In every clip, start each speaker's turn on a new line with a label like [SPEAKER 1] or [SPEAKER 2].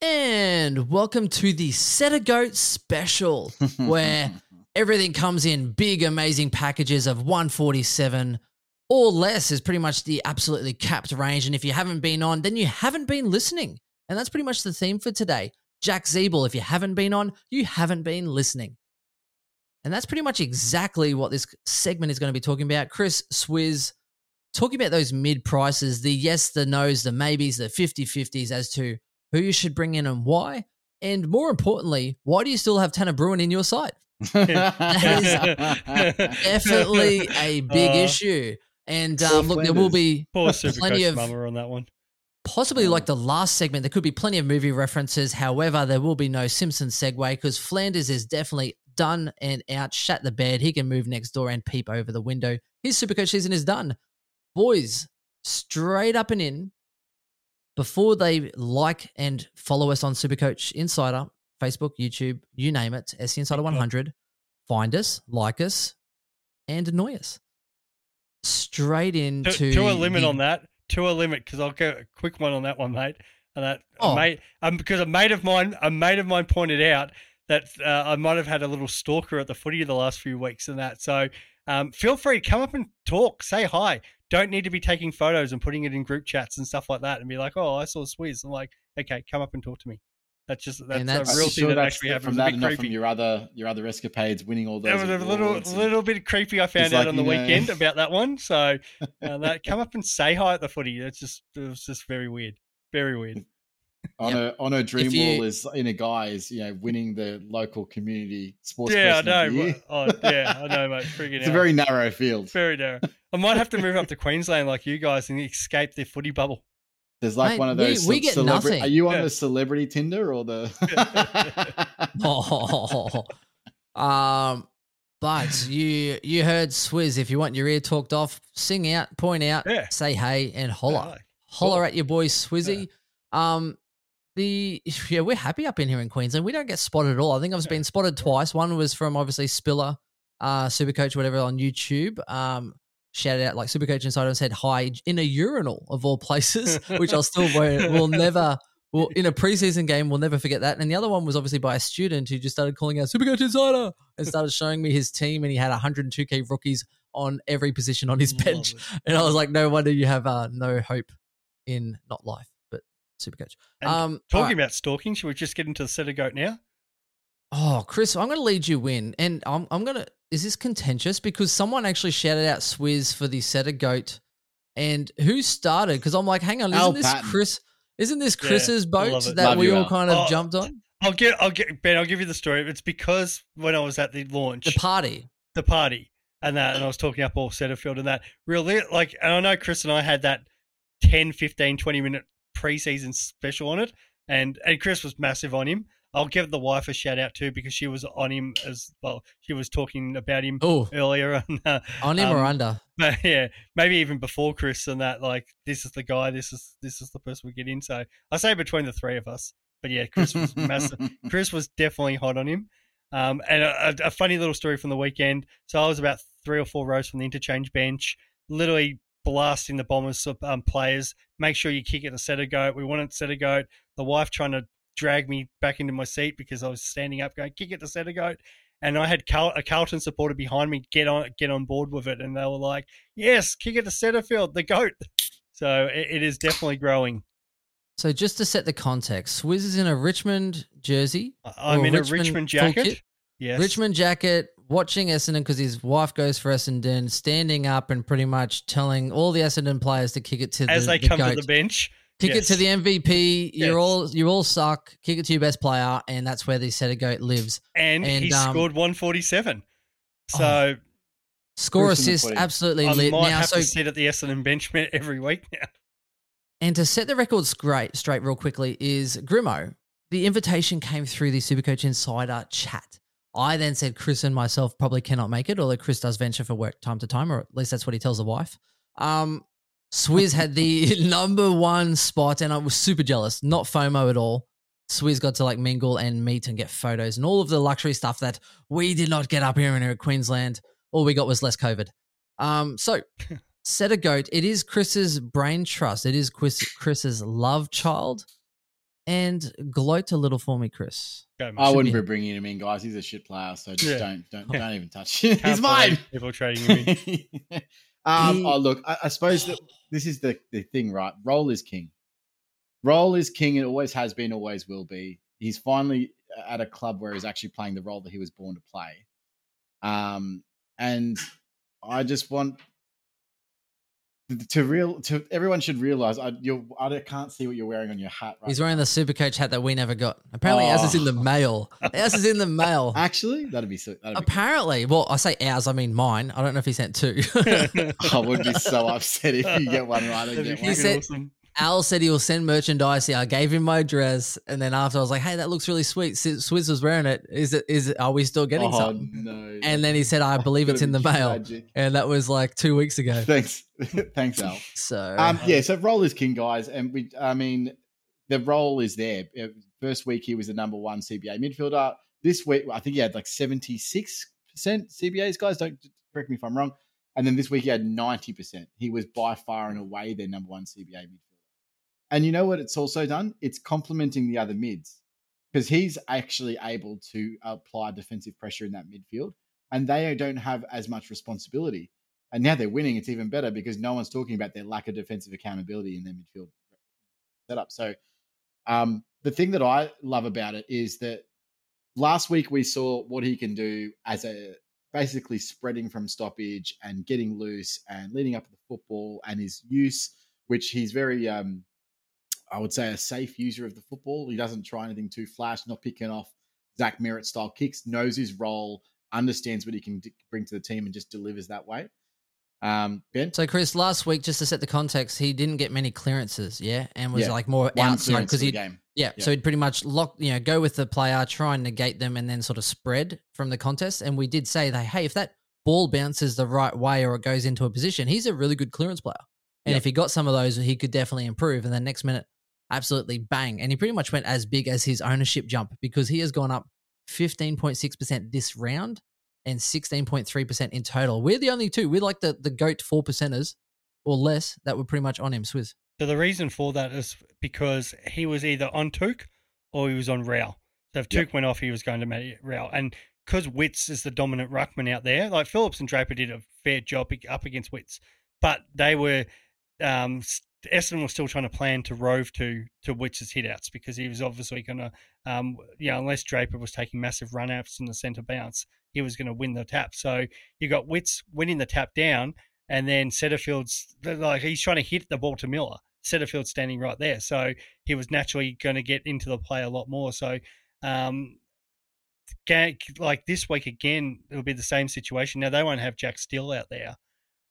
[SPEAKER 1] And welcome to the SetterGOAT special, where everything comes in big, amazing packages of 147 or less is pretty much the absolutely capped range. And if you haven't been on, then you haven't been listening. And that's pretty much the theme for today. Jack Ziebell, if you haven't been on, you haven't been listening. And that's pretty much exactly what this segment is going to be talking about. Chris Swizz talking about those mid prices, the yes, the no's, the maybes, the 50 50s as to who you should bring in and why. And more importantly, why do you still have Tanner Bruhn in your side? That is definitely a big
[SPEAKER 2] Uh,
[SPEAKER 1] will And
[SPEAKER 3] Poor
[SPEAKER 1] um, look, there will
[SPEAKER 3] Flanders.
[SPEAKER 1] be
[SPEAKER 2] Poor
[SPEAKER 1] plenty of
[SPEAKER 2] mama on that one.
[SPEAKER 1] possibly like the last segment. There could be plenty of movie references. However, there will be no Simpson segue because Flanders is definitely done and out, shat the bed. He can move next door and peep over the window. His Supercoach season is done. Boys, straight up and in. Before they like and follow us on Supercoach Insider, Facebook, YouTube, you name it, SC Insider 100, find us, like us, and annoy us. Straight into
[SPEAKER 2] to a limit
[SPEAKER 1] the-
[SPEAKER 2] on that. To a limit, because I'll go a quick one on that one, mate. And that
[SPEAKER 1] Oh.
[SPEAKER 2] mate, um, because a mate of mine, a mate of mine pointed out that uh, I might have had a little stalker at the footy the last few weeks and that. So um, feel free to come up and talk, say hi. Don't need to be taking photos and putting it in group chats and stuff like that, and be like, "Oh, I saw Swizz." I'm like, "Okay, come up and talk to me." That's just that's,
[SPEAKER 1] that's-
[SPEAKER 2] a real
[SPEAKER 3] you
[SPEAKER 2] thing that
[SPEAKER 3] that's
[SPEAKER 2] actually
[SPEAKER 3] from
[SPEAKER 2] happens.
[SPEAKER 3] that
[SPEAKER 2] a
[SPEAKER 3] and not
[SPEAKER 2] creepy.
[SPEAKER 3] from your other your other escapades, winning all those.
[SPEAKER 2] That was a little little bit creepy. I found out
[SPEAKER 3] like,
[SPEAKER 2] on the
[SPEAKER 3] you know-
[SPEAKER 2] weekend about that one. So uh, that come up and say hi at the footy. It's just it was just very weird, very weird.
[SPEAKER 3] on a on a dream
[SPEAKER 1] If you-
[SPEAKER 3] wall is in a guy is you know winning the local community sports.
[SPEAKER 2] yeah, I
[SPEAKER 3] person of the
[SPEAKER 2] know.
[SPEAKER 3] year.
[SPEAKER 2] Oh, yeah, I know, mate. Freaking
[SPEAKER 3] It's
[SPEAKER 2] out.
[SPEAKER 3] a very narrow field.
[SPEAKER 2] very narrow. I might have to move up to Queensland like you guys and escape the footy bubble.
[SPEAKER 3] There's like
[SPEAKER 1] Mate,
[SPEAKER 3] one of
[SPEAKER 1] we-
[SPEAKER 3] those.
[SPEAKER 1] we get
[SPEAKER 3] celebra-
[SPEAKER 1] nothing.
[SPEAKER 3] Are you on
[SPEAKER 2] Yeah.
[SPEAKER 3] the celebrity Tinder or the?
[SPEAKER 1] Oh, um, but you you heard Swizz. If you want your ear talked off, sing out, point out,
[SPEAKER 2] Yeah.
[SPEAKER 1] say hey, and holler,
[SPEAKER 2] Yeah,
[SPEAKER 1] holler
[SPEAKER 2] cool.
[SPEAKER 1] at your boy Swizzy. Um, the yeah, we're happy up in here in Queensland. We don't get spotted at all. I think I've
[SPEAKER 2] Yeah.
[SPEAKER 1] been spotted twice. One was from obviously Spiller, uh, Supercoach, whatever on YouTube. Um. Shouted out like Supercoach Insider and said hi in a urinal of all places, which I'll still will never well, in a preseason game, we'll never forget that. And the other one was obviously by a student who just started calling out Supercoach Insider and started showing me his team, and he had 102k rookies on every position on his bench. And I was like, no wonder you have uh, no hope in not life, but Supercoach. Um,
[SPEAKER 2] Talking
[SPEAKER 1] alright.
[SPEAKER 2] about stalking, should we just get into the SetterGOAT now?
[SPEAKER 1] Oh, Chris, I'm going to lead you in, and I'm I'm going to. Is this contentious? Because someone actually shouted out Swizz for the SetterGOAT, and who started? Because I'm like, hang on, isn't
[SPEAKER 3] Al
[SPEAKER 1] this
[SPEAKER 3] Patton.
[SPEAKER 1] Chris? Isn't this
[SPEAKER 2] Yeah,
[SPEAKER 1] Chris's
[SPEAKER 2] I
[SPEAKER 1] boat
[SPEAKER 2] love it.
[SPEAKER 1] that
[SPEAKER 3] Love
[SPEAKER 1] we
[SPEAKER 3] you,
[SPEAKER 1] all
[SPEAKER 3] Al.
[SPEAKER 1] kind of
[SPEAKER 2] Oh,
[SPEAKER 1] jumped on?
[SPEAKER 2] I'll get, I'll get Ben. I'll give you the story. It's because when I was at the launch,
[SPEAKER 1] The party.
[SPEAKER 2] the party and that, and I was talking up all Setterfield and that. Really, like, and I know Chris and I had that 10, 15, 20 minute preseason special on it, and and Chris was massive on him. I'll give the wife a shout out too because she was on him as well. She was talking about him
[SPEAKER 1] Oh,
[SPEAKER 2] earlier, and, uh,
[SPEAKER 1] on him or
[SPEAKER 2] Um,
[SPEAKER 1] under?
[SPEAKER 2] but yeah, maybe even before Chris and that. Like, this is the guy. This is this is the person we get in. So I say between the three of us. But yeah, Chris was massive. Chris was definitely hot on him. Um, and a, a- a funny little story from the weekend. So I was about three or four rows from the interchange bench, literally blasting the Bombers um, players. Make sure you kick it to SetterGOAT. We wanted SetterGOAT. The wife trying to drag me back into my seat because I was standing up going, kick it to SetterGOAT. And I had Carl- a Carlton supporter behind me get on get on board with it, and they were like, "Yes, kick it to Setterfield, the goat." So it, it is definitely growing.
[SPEAKER 1] So just to set the context, Swizz is in a Richmond jersey,
[SPEAKER 2] I'm in a
[SPEAKER 1] Richmond
[SPEAKER 2] Richmond jacket. Yes,
[SPEAKER 1] Richmond jacket, watching Essendon because his wife goes for Essendon, standing up and pretty much telling all the Essendon players to kick it to
[SPEAKER 2] as
[SPEAKER 1] the,
[SPEAKER 2] they
[SPEAKER 1] the
[SPEAKER 2] come
[SPEAKER 1] goat.
[SPEAKER 2] to the bench.
[SPEAKER 1] Kick
[SPEAKER 2] Yes.
[SPEAKER 1] it to the MVP. You're
[SPEAKER 2] Yes.
[SPEAKER 1] all you all suck. Kick it to your best player, and that's where the SetterGOAT lives.
[SPEAKER 2] and,
[SPEAKER 1] And,
[SPEAKER 2] he
[SPEAKER 1] um,
[SPEAKER 2] scored 147. So
[SPEAKER 1] Score
[SPEAKER 3] Proofs in the
[SPEAKER 1] assist, absolutely
[SPEAKER 2] I
[SPEAKER 1] lit.
[SPEAKER 2] might
[SPEAKER 1] Now,
[SPEAKER 2] have
[SPEAKER 1] so
[SPEAKER 2] to sit at the Essendon bench every week now.
[SPEAKER 1] and to set the record straight, straight real quickly is Grimo. the invitation came through the Supercoach Insider chat. I then said Chris and myself probably cannot make it, although Chris does venture for work time to time, or at least that's what he tells the wife. Um, Swizz had the number one spot, and I was super jealous. Not FOMO at all. Swizz got to like mingle and meet and get photos and all of the luxury stuff that we did not get up here in Queensland. All we got was less COVID. Um, so SetterGOAT. It is Chris's brain trust. It is Chris, Chris's love child. And gloat a little for me, Chris.
[SPEAKER 2] Go,
[SPEAKER 3] I wouldn't
[SPEAKER 1] be-
[SPEAKER 3] be bringing him in, guys. He's a shit player, so just
[SPEAKER 2] Yeah.
[SPEAKER 3] don't don't don't even touch him. He's mine.
[SPEAKER 2] believe People trading him in.
[SPEAKER 3] Um, oh, look, I, I suppose that this is the, the thing, right? Roll is king. Roll is king and always has been, always will be. He's finally at a club where he's actually playing the role that he was born to play. Um, and I just want to real to everyone should realize I you I can't see what you're wearing on your hat right
[SPEAKER 1] He's wearing the Supercoach hat that we never got. Apparently, ours is in the
[SPEAKER 3] Oh.
[SPEAKER 1] mail. Ours is in the mail.
[SPEAKER 3] Actually, that'd be so. That'd be
[SPEAKER 1] Apparently, well, I say ours, I mean mine. I don't know if he sent two.
[SPEAKER 3] I would be so upset if you get one right and
[SPEAKER 2] That'd
[SPEAKER 3] get
[SPEAKER 1] He
[SPEAKER 3] one.
[SPEAKER 2] freaking
[SPEAKER 1] said-
[SPEAKER 2] awesome.
[SPEAKER 1] Al said he will send merchandise. Yeah, I gave him my address, and then after I was like, "Hey, that looks really sweet." S- Swizz was wearing it. Is it? Is it? Are we still getting
[SPEAKER 3] oh,
[SPEAKER 1] some?
[SPEAKER 3] no.
[SPEAKER 1] And then he said, "I believe it's in the mail," and that was like two weeks ago.
[SPEAKER 3] Thanks, thanks, Al.
[SPEAKER 1] So
[SPEAKER 3] Um, yeah, so role is king, guys, and we. I mean, the role is there. Uh, First week he was the number one CBA midfielder. This week, I think he had like seventy six percent CBAs. Guys, don't correct me if I'm wrong. And then this week he had ninety percent. He was by far and away their number one CBA midfielder. And you know what? It's also done. It's complementing the other mids because he's actually able to apply defensive pressure in that midfield, and they don't have as much responsibility. And now they're winning. It's even better because no one's talking about their lack of defensive accountability in their midfield setup. So, um, the thing that I love about it is that last week we saw what he can do as a basically spreading from stoppage and getting loose and leading up the football and his use, which he's very, um, I would say, a safe user of the football. He doesn't try anything too flash, not picking off Zach Merrett style kicks, knows his role, understands what he can bring to the team, and just delivers that way. Um, ben,
[SPEAKER 1] So, Chris, last week, just to set the context, he didn't get many clearances, yeah, and was
[SPEAKER 3] Yeah.
[SPEAKER 1] like more
[SPEAKER 3] one
[SPEAKER 1] outside because
[SPEAKER 3] the
[SPEAKER 1] he,
[SPEAKER 3] game.
[SPEAKER 1] yeah,
[SPEAKER 3] Yeah.
[SPEAKER 1] so he'd pretty much lock, you know, go with the player, try and negate them, and then sort of spread from the contest. And we did say that, hey, if that ball bounces the right way or it goes into a position, he's a really good clearance player. And
[SPEAKER 3] Yep.
[SPEAKER 1] if he got some of those, he could definitely improve. And then next minute, absolutely bang. And he pretty much went as big as his ownership jump because he has gone up 15.6% this round and 16.3% in total. We're the only two. We're like the, the GOAT four percenters or less that were pretty much on him, Swizz.
[SPEAKER 2] So the reason for that is because he was either on Touk or he was on Rowell. So if Touk
[SPEAKER 3] Yep.
[SPEAKER 2] went off, he was going to make Rowell. And because Witts is the dominant ruckman out there, like Phillips and Draper did a fair job up against Witts, but they were um, Essendon was still trying to plan to rove to to Witts' hitouts because he was obviously going to, um, you know, unless Draper was taking massive run outs from the centre bounce, he was going to win the tap. So you got Witts winning the tap down, and then Setterfield's like he's trying to hit the ball to Miller. Setterfield standing right there, so he was naturally going to get into the play a lot more. So, um, like this week again, it'll be the same situation. Now they won't have Jack Steele out there,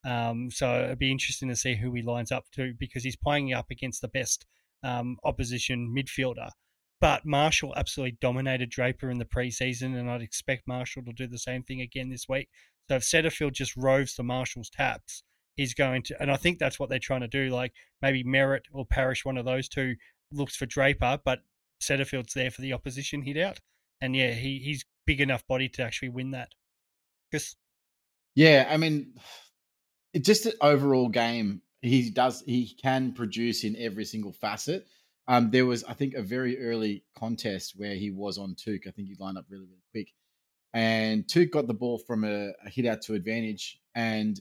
[SPEAKER 2] um, so it'd be interesting to see who he lines up to because he's playing up against the best um, opposition midfielder. But Marshall absolutely dominated Draper in the preseason, and I'd expect Marshall to do the same thing again this week. So if Setterfield just roves to Marshall's taps, he's going to, and I think that's what they're trying to do. Like maybe Merrett or Parish, one of those two, looks for Draper, but Setterfield's there for the opposition hit out. And yeah, he, he's big enough body to actually win that. Chris,
[SPEAKER 3] Yeah, I mean, just an overall game. He does. He can produce in every single facet. Um, there was, I think, a very early contest where he was on Touk. I think he lined up really, really quick, and Touk got the ball from a, a hit out to advantage, and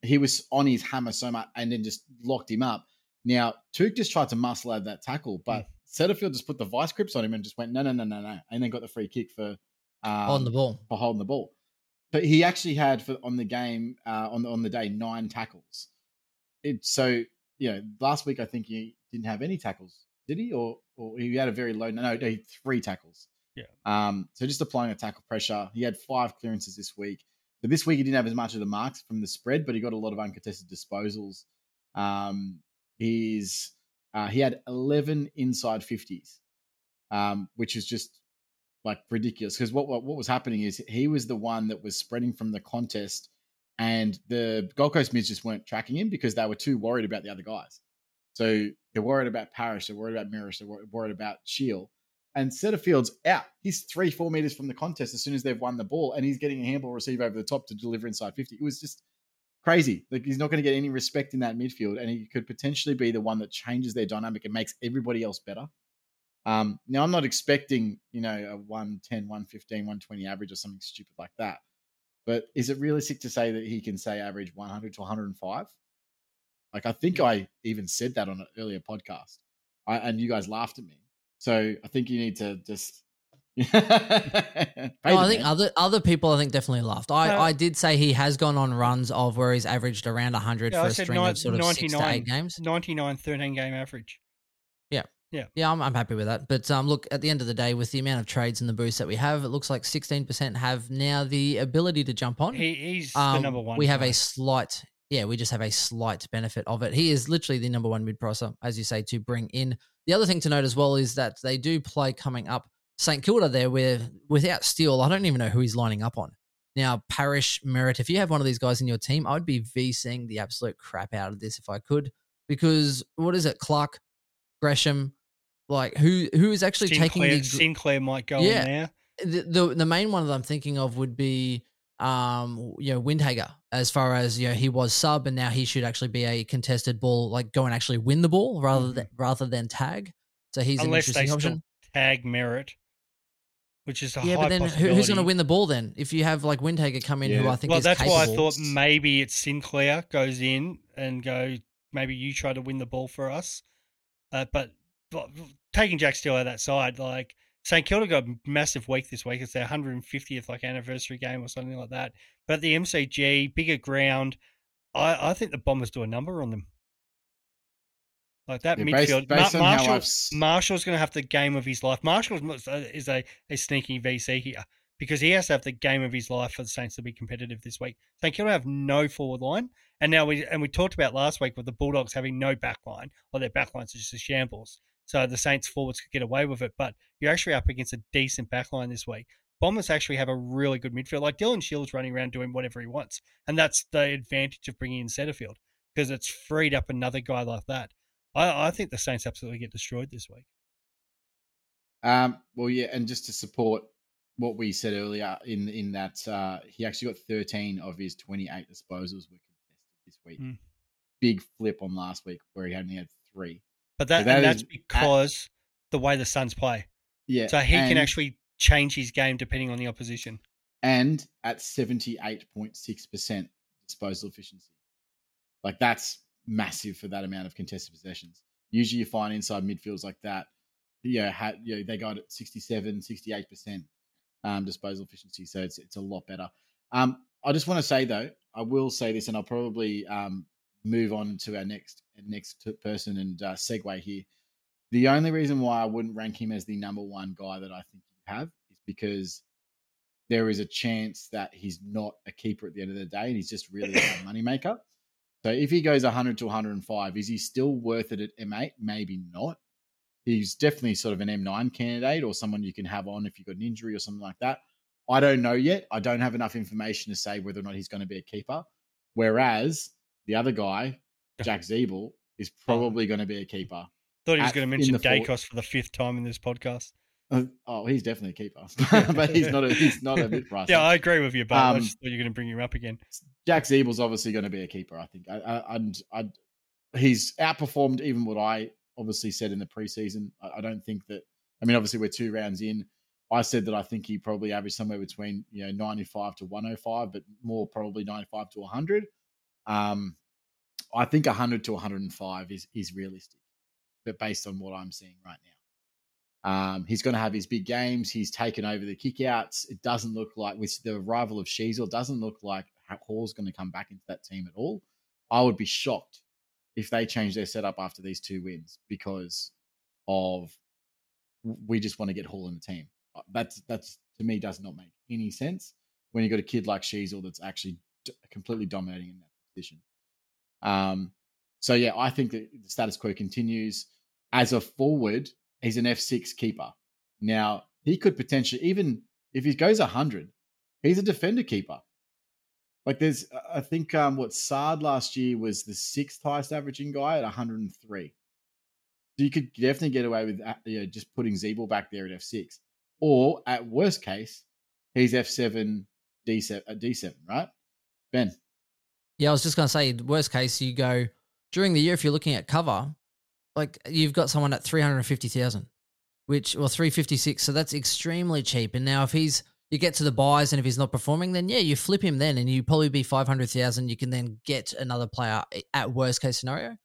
[SPEAKER 3] he was on his hammer so much, and then just locked him up. Now Touk just tried to muscle out that tackle, but Setterfield just put the vice grips on him and just went no, no, no, no, no, and then got the free kick for um,
[SPEAKER 1] on the ball.
[SPEAKER 3] for holding the ball. But he actually had for on the game uh, on the, on the day nine tackles. It so you know last week I think he didn't have any tackles, did he? Or or he had a very low no, no he had three tackles.
[SPEAKER 2] Yeah.
[SPEAKER 3] Um. So just applying a tackle pressure. He had five clearances this week. But this week he didn't have as much of the marks from the spread, but he got a lot of uncontested disposals. Um. He's uh, he had eleven inside fifties. um, which is just like ridiculous. Because what, what what was happening is he was the one that was spreading from the contest, and the Gold Coast mids just weren't tracking him because they were too worried about the other guys. So they're worried about Parish, they're worried about Mirish, they're worried about Shiel. And Setterfield's out. He's three, four meters from the contest as soon as they've won the ball, and he's getting a handball receive over the top to deliver inside 50. It was just crazy. Like he's not going to get any respect in that midfield, and he could potentially be the one that changes their dynamic and makes everybody else better. Um, now, I'm not expecting, you know, a 110, 115, 120 average or something stupid like that. But is it realistic to say that he can say average 100 to 105? Like, I think I even said that on an earlier podcast, I, and you guys laughed at me. So I think you need to just.
[SPEAKER 1] No, I think other other people I think definitely laughed. I,
[SPEAKER 2] No.
[SPEAKER 1] I did say he has gone on runs of where he's averaged around 100
[SPEAKER 2] Yeah,
[SPEAKER 1] for
[SPEAKER 2] I
[SPEAKER 1] a
[SPEAKER 2] said
[SPEAKER 1] string
[SPEAKER 2] nine-
[SPEAKER 1] of sort of six to
[SPEAKER 2] 99.
[SPEAKER 1] eight games.
[SPEAKER 2] 99 13 game average.
[SPEAKER 1] Yeah, I'm, I'm happy with that. But um, look, at the end of the day, with the amount of trades and the boost that we have, it looks like 16% have now the ability to jump on.
[SPEAKER 2] He, he's the
[SPEAKER 1] Um,
[SPEAKER 2] number one.
[SPEAKER 1] We have a slight, yeah, we just have a slight benefit of it. He is literally the number one mid pricer, as you say, to bring in. The other thing to note as well is that they do play coming up St Kilda there, where without Steele, I don't even know who he's lining up on. Now, Parish, Merrett, if you have one of these guys in your team, I would be VCing the absolute crap out of this if I could. Because what is it? Clark, Gresham, like who who is actually taking
[SPEAKER 2] Sinclair,
[SPEAKER 1] the
[SPEAKER 2] Sinclair might go
[SPEAKER 1] Yeah.
[SPEAKER 2] in there.
[SPEAKER 1] the, the the main one that I'm thinking of would be um you know Windhager as far as you know he was sub and now he should actually be a contested ball like go and actually win the ball rather than rather than tag so he's
[SPEAKER 2] Mm-hmm. Unless
[SPEAKER 1] an interesting option
[SPEAKER 2] tag Merrett, which is a
[SPEAKER 1] yeah but then who, who's going to win the ball then if you have like Windhager come in who I think
[SPEAKER 2] Well, that's why I thought maybe it's Sinclair goes in and go. Maybe you try to win the ball for us, uh, but taking Jack Steele out of that side, like St Kilda got a massive week this week. It's their 150th like anniversary game or something like that. But the MCG bigger ground, I, I think the Bombers do a number on them. Like that
[SPEAKER 3] Yeah,
[SPEAKER 2] midfield,
[SPEAKER 3] based on
[SPEAKER 2] Marshall, Marshall's going to have the game of his life. Marshall is uh, a, a sneaky VC here because he has to have the game of his life for the Saints to be competitive this week. St Kilda have no forward line, and now we and we talked about last week with the Bulldogs having no back line, or their back lines are just a shambles. So the Saints forwards could get away with it, but you're actually up against a decent back line this week. Bombers actually have a really good midfield. Like Dylan Shiel's running around doing whatever he wants, and that's the advantage of bringing in Setterfield because it's freed up another guy like that. I, I think the Saints absolutely get destroyed this week.
[SPEAKER 3] Um, well, yeah, and just to support what we said earlier, in in that uh, he actually got 13 of his 28 disposals were contested this week.
[SPEAKER 2] Mm.
[SPEAKER 3] Big flip on last week where he only had three.
[SPEAKER 2] But that,
[SPEAKER 3] that
[SPEAKER 2] and that's because the way the Suns play.
[SPEAKER 3] Yeah,
[SPEAKER 2] So he can actually change his game depending on the opposition.
[SPEAKER 3] and at 78.6% disposal efficiency. Like that's massive for that amount of contested possessions. Usually you find inside midfields like that, you know, had, you know they got at 67, 68% um, disposal efficiency. So it's, it's a lot better. Um, I just want to say though, I will say this and I'll probably um, move on to our next next person and uh, segue here. The only reason why I wouldn't rank him as the number one guy that I think you have is because there is a chance that he's not a keeper at the end of the day and he's just really a moneymaker. So if he goes 100 to 105, is he still worth it at M8? Maybe not. He's definitely sort of an M9 candidate or someone you can have on if you've got an injury or something like that. I don't know yet. I don't have enough information to say whether or not he's going to be a keeper. Whereas the other guy, Jack Ziebell, is probably going to be a keeper.
[SPEAKER 2] Thought he was
[SPEAKER 3] At-
[SPEAKER 2] going to mention Daicos for the fifth time in this podcast.
[SPEAKER 3] Uh, Oh, he's definitely a keeper, but he's not a he's not a mid price.
[SPEAKER 2] Yeah, I agree with you, but I
[SPEAKER 3] Um,
[SPEAKER 2] just thought you were going to bring him up again.
[SPEAKER 3] Jack Ziebell's obviously going to be a keeper. I think, I, I, and I, he's outperformed even what I obviously said in the preseason. I, I don't think that. I mean, obviously we're two rounds in. I said that I think he probably averaged somewhere between you know ninety five to one hundred five, but more probably ninety five to one hundred. Um, I think hundred to one hundred and five is is realistic, but based on what I'm seeing right now. Um, he's going to have his big games. He's taken over the kickouts. It doesn't look like with the arrival of Sheezel, doesn't look like Hall's going to come back into that team at all. I would be shocked if they change their setup after these two wins because of we just want to get Hall in the team. Uh, That's that's to me does not make any sense when you got a kid like Sheezel that's actually completely dominating in that position. Um, so yeah, I think that the status quo continues as a forward. He's an F six keeper. Now he could potentially even if he goes hundred, he's a defender keeper. Like there's, I think um, what Sard last year was the sixth highest averaging guy at 103. So you could definitely get away with uh, you know, just putting Ziebell back there at F6, or at worst case, he's F7, D7, uh, D7, right? Ben,
[SPEAKER 1] Yeah, I was just going to say, worst case, you go during the year if you're looking at cover, like you've got someone at three hundred fifty thousand, which or three fifty six. So that's extremely cheap. And now if he's you get to the buys and if he's not performing, then yeah, you flip him then, and you probably be five hundred thousand. You can then get another player eh, at worst case scenario.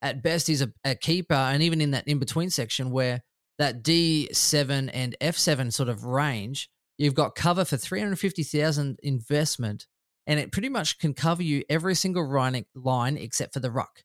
[SPEAKER 1] At best, he's a, a keeper, and even in that in between section where that D seven and F seven sort of range, you've got cover for three hundred fifty thousand investment and it pretty much can cover you every single line, except for the ruck,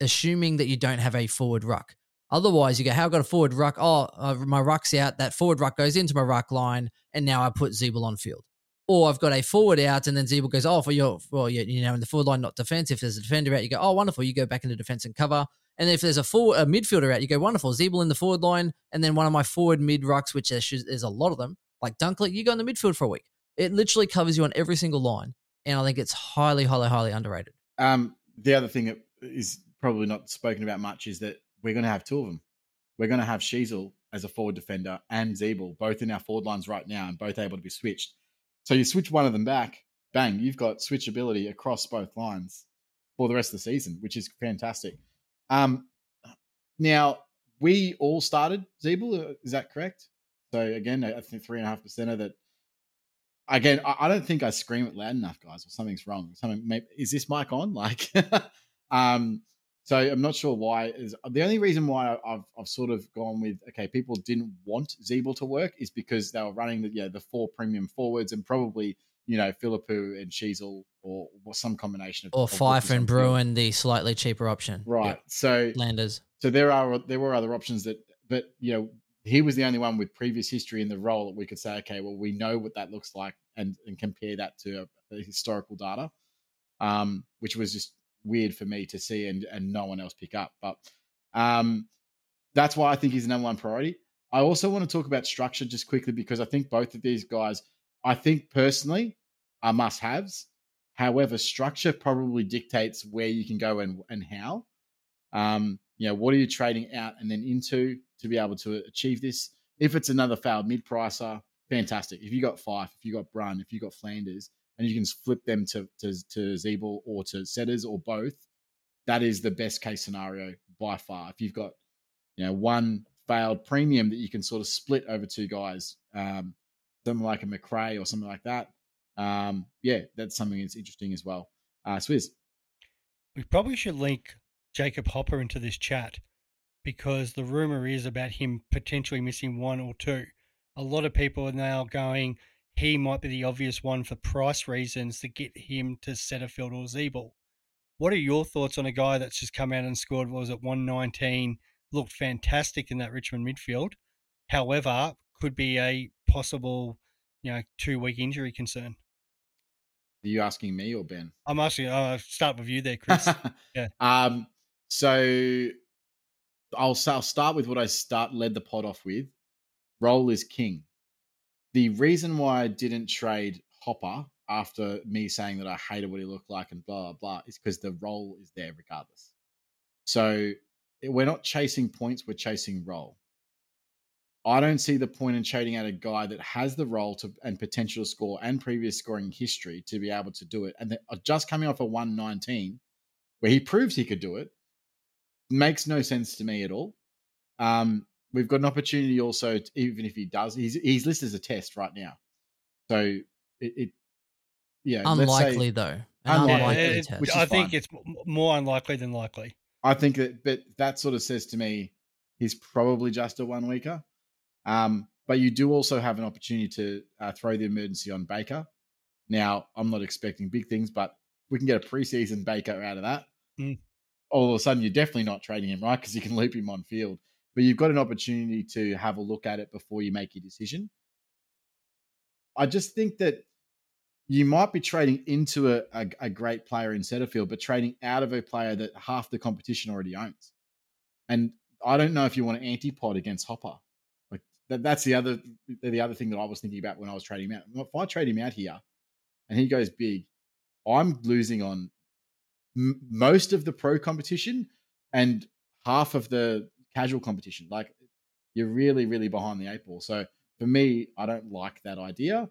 [SPEAKER 1] assuming that you don't have a forward ruck. Otherwise, you go, "How I got a forward ruck? Oh, uh, my ruck's out. That forward ruck goes into my ruck line, and now I put Ziebell on field." Or I've got a forward out, and then Ziebell goes, "Oh, for your well, you, you know, in the forward line, not defense. If there's a defender out, you go, "Oh, wonderful." You go back into defense and cover. And if there's a forward, a midfielder out, you go, "Wonderful." Ziebell in the forward line, and then one of my forward mid rucks, which there's, there's a lot of them, like Dunkley, you go in the midfield for a week. It literally covers you on every single line and I think it's highly, highly, highly underrated.
[SPEAKER 3] Um, the other thing that is probably not spoken about much is that we're going to have two of them. We're going to have Sheezel as a forward defender and Ziebell both in our forward lines right now and both able to be switched. So you switch one of them back, bang, you've got switchability across both lines for the rest of the season, which is fantastic. Um, now we all started Ziebell, uh, is that correct? So again, I think three and a half percent of that again, I, I, don't think I scream it loud enough, guys, or something's wrong. Something maybe, is this mic on? Like, um, so I'm not sure why. Is the only reason why I've I've sort of gone with okay, people didn't want Ziebell to work is because they were running the yeah the four premium forwards and probably you know Phillipou and Sheezel or, or some combination of
[SPEAKER 1] or Fyfe and Bruhn, the slightly cheaper option,
[SPEAKER 3] right? Yep. So
[SPEAKER 1] Landers.
[SPEAKER 3] So there are there were other options that, but you know he was the only one with previous history in the role that we could say, okay, well, we know what that looks like and, and compare that to a historical data, um, which was just weird for me to see and, and no one else pick up. But um, that's why I think he's the number one priority. I also want to talk about structure just quickly because I think both of these guys, I think personally, are must haves. However, structure probably dictates where you can go and, and how. Um, you know, what are you trading out and then into to be able to achieve this? If it's another failed mid pricer, fantastic. If you got Fyfe, if you got Bruhn, if you got Flanders, and you can flip them to to, to Ziebell or to Setters or both, that is the best case scenario by far. If you've got you know one failed premium that you can sort of split over two guys, um, something like a McRae or something like that, um, yeah, that's something that's interesting as well. Uh, Swizz.
[SPEAKER 2] We probably should link Jacob Hopper into this chat because the rumor is about him potentially missing one or two. A lot of people are now going, he might be the obvious one for price reasons to get him to Setterfield or Ziebell. What are your thoughts on a guy that's just come out and scored, was it 119, looked fantastic in that Richmond midfield? However, could be a possible, you know, two week injury concern.
[SPEAKER 3] Are you asking me or Ben?
[SPEAKER 2] I'm asking. I'll uh, start with you there, Chris.
[SPEAKER 3] yeah. Um. So I'll, I'll start with what I start led the pod off with. Role is king. The reason why I didn't trade Hopper after me saying that I hated what he looked like and blah blah blah is because the role is there regardless. So we're not chasing points; we're chasing role. I don't see the point in trading out a guy that has the role to and potential to score and previous scoring history to be able to do it, and uh, just coming off a 119 where he proves he could do it makes no sense to me at all. Um, we've got an opportunity also, to, even if he does, he's he's listed as a test right now. So it, it yeah,
[SPEAKER 1] unlikely say, though.
[SPEAKER 3] Unlikely,
[SPEAKER 2] yeah, it, I think fine. it's more unlikely than likely.
[SPEAKER 3] I think that, but that sort of says to me he's probably just a one weeker. Um, but you do also have an opportunity to uh, throw the emergency on Baker. Now, I'm not expecting big things, but we can get a preseason Baker out of that.
[SPEAKER 2] Mm.
[SPEAKER 3] All of a sudden, you're definitely not trading him, right? Because you can loop him on field but you've got an opportunity to have a look at it before you make your decision. I just think that you might be trading into a, a, a great player in Setterfield, but trading out of a player that half the competition already owns. And I don't know if you want an antipod against Hopper. Like that, that's the other the other thing that I was thinking about when I was trading him out. If I trade him out here and he goes big, I'm losing on m- most of the pro competition and half of the casual competition. Like you're really, really behind the eight ball. So for me, I don't like that idea,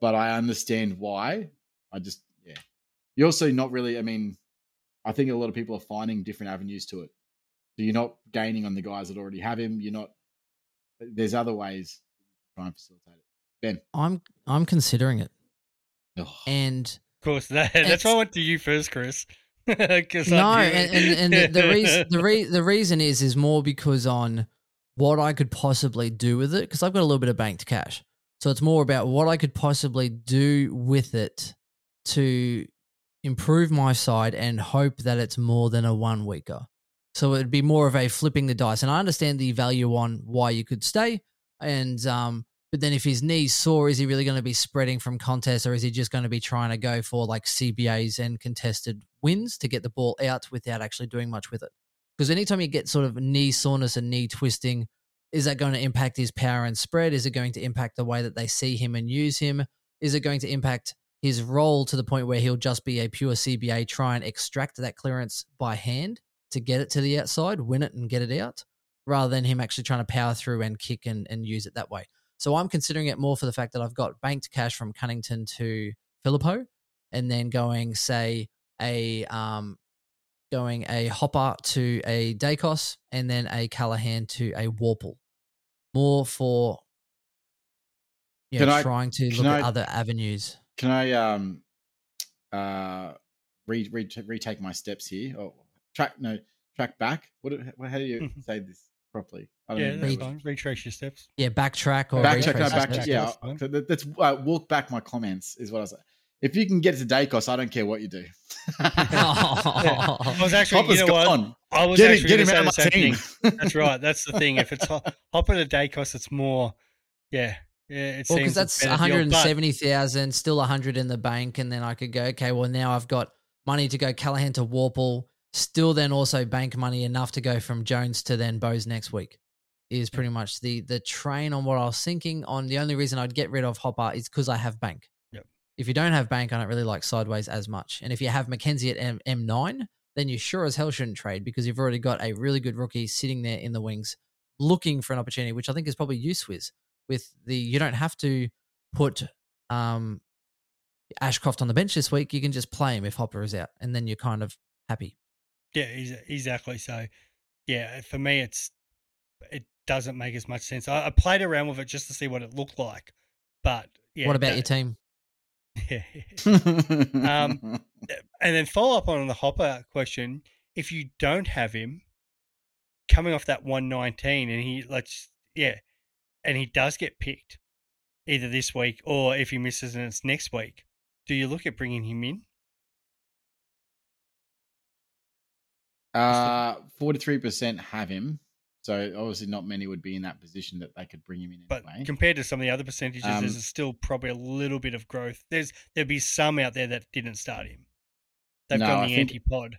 [SPEAKER 3] but I understand why. I just, yeah. You're also not really, I mean, I think a lot of people are finding different avenues to it. So you're not gaining on the guys that already have him. You're not, there's other ways to try and facilitate it. Ben.
[SPEAKER 1] I'm I'm considering it,
[SPEAKER 3] Ugh.
[SPEAKER 1] and
[SPEAKER 2] Of course, that, that's
[SPEAKER 1] It's-
[SPEAKER 2] why I went to you first, Chris.
[SPEAKER 1] no, and, and, and the, the reason the, re- the reason is is more because on what I could possibly do with it because I've got a little bit of banked cash, so it's more about what I could possibly do with it to improve my side and hope that it's more than a one weeker. So it'd be more of a flipping the dice, and I understand the value on why you could stay, and um, but then if his knee's sore, is he really going to be spreading from contests or is he just going to be trying to go for like CBAs and contested wins to get the ball out without actually doing much with it? Because anytime you get sort of knee soreness and knee twisting, is that going to impact his power and spread? Is it going to impact the way that they see him and use him? Is it going to impact his role to the point where he'll just be a pure CBA, try and extract that clearance by hand to get it to the outside, win it and get it out, rather than him actually trying to power through and kick and, and use it that way? So I'm considering it more for the fact that I've got banked cash from Cunnington to Phillipou, and then going say a um going a Hopper to a Daicos, and then a Callahan to a Worpel. More for you know,
[SPEAKER 3] I-
[SPEAKER 1] trying to look at other avenues.
[SPEAKER 3] Can I um uh re, re, retake my steps here? Oh, track no track back. What? How do you say this properly? I
[SPEAKER 2] yeah,
[SPEAKER 3] even
[SPEAKER 2] that's fine. Retrace your steps.
[SPEAKER 1] Yeah, backtrack or
[SPEAKER 3] Backtrack, no,
[SPEAKER 1] retrace
[SPEAKER 3] back,
[SPEAKER 1] your steps.
[SPEAKER 3] yeah.
[SPEAKER 2] that's fine.
[SPEAKER 3] so that- That's uh, walk back my comments is what I was. If you can get to Daicos, I don't care what you do.
[SPEAKER 2] I was actually,
[SPEAKER 3] Hopper's
[SPEAKER 2] you know what? I was
[SPEAKER 3] Get, him-
[SPEAKER 2] actually
[SPEAKER 3] get him out of my team.
[SPEAKER 2] thing. That's right. That's the thing. If it's hop, hop at a Daicos, it's more. Yeah, yeah. It
[SPEAKER 1] Well,
[SPEAKER 2] seems
[SPEAKER 1] because that's
[SPEAKER 2] a
[SPEAKER 1] one
[SPEAKER 2] better deal,
[SPEAKER 1] hundred and
[SPEAKER 2] but-
[SPEAKER 1] still a hundred in the bank, and then I could go, okay, well now I've got money to go Callahan to Worpel, still then also bank money enough to go from Jones to then Bowes next week. Is pretty much the the train on what I was thinking on. The only reason I'd get rid of Hopper is because I have bank.
[SPEAKER 2] Yep.
[SPEAKER 1] If you don't have bank, I don't really like sideways as much. And if you have Mackenzie at M- M9, then you sure as hell shouldn't trade because you've already got a really good rookie sitting there in the wings looking for an opportunity, which I think is probably Uswiz with the you don't have to put um Ashcroft on the bench this week. You can just play him if Hopper is out, and then you're kind of happy.
[SPEAKER 2] Yeah, exactly. So, yeah, for me, it's it doesn't make as much sense. I, I played around with it just to see what it looked like, but yeah.
[SPEAKER 1] what about
[SPEAKER 2] that-
[SPEAKER 1] your team?
[SPEAKER 2] Yeah. Um, and then follow up on the Hopper question: If you don't have him coming off that one nineteen, and he let's yeah, and he does get picked either this week or if he misses and it's next week, do you look at bringing him in?
[SPEAKER 3] Uh, forty-three percent have him, so obviously not many would be in that position that they could bring him in
[SPEAKER 2] But
[SPEAKER 3] anyway.
[SPEAKER 2] compared to some of the other percentages,
[SPEAKER 3] Um,
[SPEAKER 2] there's still probably a little bit of growth. There's there'd be some out there that didn't start him. They've
[SPEAKER 3] No,
[SPEAKER 2] gone the
[SPEAKER 3] think-
[SPEAKER 2] anti-pod.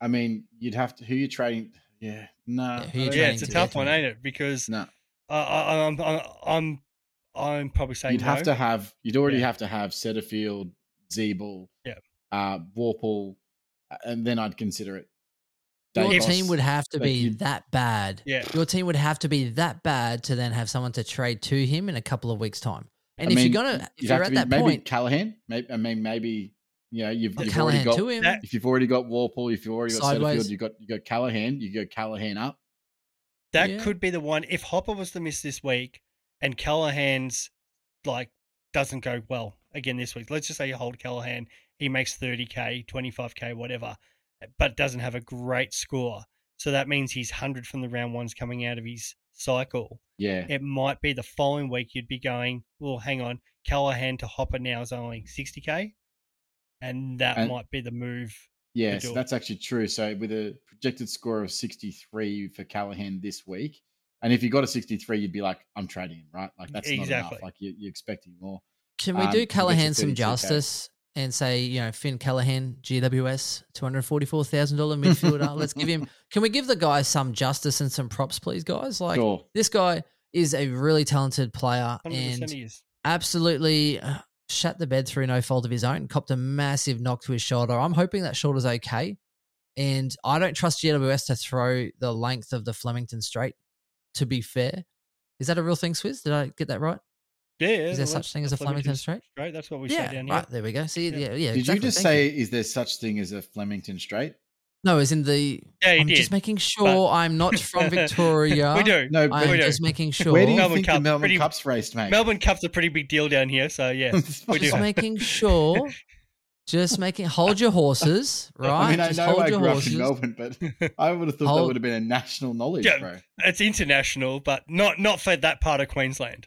[SPEAKER 3] I mean, you'd have to who you're trading. Yeah, no,
[SPEAKER 1] Yeah, who you
[SPEAKER 3] I don't
[SPEAKER 2] Yeah, it's a tough one, ain't it? Because
[SPEAKER 3] No,
[SPEAKER 2] I, I, I'm, I'm I'm I'm probably saying
[SPEAKER 3] you'd have to have. You'd already
[SPEAKER 2] Yeah.
[SPEAKER 3] have to have Setterfield, Ziebell,
[SPEAKER 2] Yeah.
[SPEAKER 3] uh, Worpel, uh, and then I'd consider it.
[SPEAKER 1] Your
[SPEAKER 3] Daicos.
[SPEAKER 1] team would have to be
[SPEAKER 3] you-
[SPEAKER 1] that bad.
[SPEAKER 2] Yeah.
[SPEAKER 1] Your team would have to be that bad to then have someone to trade to him in a couple of weeks' time. And
[SPEAKER 3] I
[SPEAKER 1] if
[SPEAKER 3] mean,
[SPEAKER 1] you're gonna, if
[SPEAKER 3] you'd
[SPEAKER 1] you're
[SPEAKER 3] have
[SPEAKER 1] at
[SPEAKER 3] to be-
[SPEAKER 1] that
[SPEAKER 3] maybe
[SPEAKER 1] point,
[SPEAKER 3] Callahan. Maybe I mean maybe you know you've, you've already got
[SPEAKER 1] to him.
[SPEAKER 3] if you've already got Worpel, if you've already got
[SPEAKER 1] Sideways.
[SPEAKER 3] Setterfield, you got you got Callahan. You go Callahan up.
[SPEAKER 2] That
[SPEAKER 1] Yeah.
[SPEAKER 2] could be the one. If Hopper was to miss this week and Callahan's like doesn't go well again this week, let's just say you hold Callahan, he makes 30k, 25k, whatever, but doesn't have a great score. So that means he's 100 from the round ones coming out of his cycle.
[SPEAKER 3] Yeah,
[SPEAKER 2] It might be the following week you'd be going, well, hang on, Callahan to Hopper now is only 60k. And that
[SPEAKER 3] And-
[SPEAKER 2] might be the move.
[SPEAKER 3] Yes,
[SPEAKER 2] do it.
[SPEAKER 3] that's actually true. So with a projected score of 63 for Callahan this week, and if you got a 63, you'd be like, I'm trading him, right? Like that's not enough. Like you, you're expecting more.
[SPEAKER 1] Can we
[SPEAKER 3] Um,
[SPEAKER 1] do
[SPEAKER 3] you
[SPEAKER 1] Callahan some justice and say, you know, Finn Callahan, GWS, two hundred forty-four thousand dollar midfielder? Let's give him. Can we give the guy some justice and some props, please, guys? Like
[SPEAKER 3] sure.
[SPEAKER 1] this guy, is a really talented player
[SPEAKER 2] 100%
[SPEAKER 1] and
[SPEAKER 2] is.
[SPEAKER 1] absolutely uh, shat the bed through no fault of his own. Copped a massive knock to his shoulder. I'm hoping that shoulder's okay. And I don't trust GWS to throw the length of the Flemington Straight, to be fair. Is that a real thing, Swizz? Did I get that right?
[SPEAKER 2] Yeah, yeah.
[SPEAKER 1] Is there
[SPEAKER 2] the-
[SPEAKER 1] such thing as a Flemington Straight?
[SPEAKER 2] Straight. That's what we
[SPEAKER 1] yeah,
[SPEAKER 2] say down here.
[SPEAKER 1] right. There we go. See,
[SPEAKER 2] Yeah.
[SPEAKER 1] yeah, yeah.
[SPEAKER 3] Did
[SPEAKER 1] exactly.
[SPEAKER 3] you just
[SPEAKER 1] Thank
[SPEAKER 3] say, is there such thing as a Flemington Straight?
[SPEAKER 1] No, as in the.
[SPEAKER 2] Yeah,
[SPEAKER 1] I'm
[SPEAKER 2] did.
[SPEAKER 1] just making sure I'm not from Victoria.
[SPEAKER 2] we do.
[SPEAKER 3] No,
[SPEAKER 1] I'm
[SPEAKER 2] we do.
[SPEAKER 1] just making sure.
[SPEAKER 3] Where do you
[SPEAKER 2] Melbourne
[SPEAKER 3] think
[SPEAKER 2] Cup,
[SPEAKER 3] the Melbourne
[SPEAKER 2] pretty-
[SPEAKER 3] Cup's raced, mate?
[SPEAKER 2] Melbourne Cup's a pretty big deal down here, so yeah. we do.
[SPEAKER 1] just making sure. Just making. Hold your horses, right?
[SPEAKER 3] I mean, I
[SPEAKER 1] just
[SPEAKER 3] know
[SPEAKER 1] hold
[SPEAKER 3] I
[SPEAKER 1] your
[SPEAKER 3] grew up
[SPEAKER 1] horses.
[SPEAKER 3] in Melbourne, but I would have thought that would have been a national knowledge,
[SPEAKER 2] Yeah.
[SPEAKER 3] bro.
[SPEAKER 2] It's international, but not not for that part of Queensland.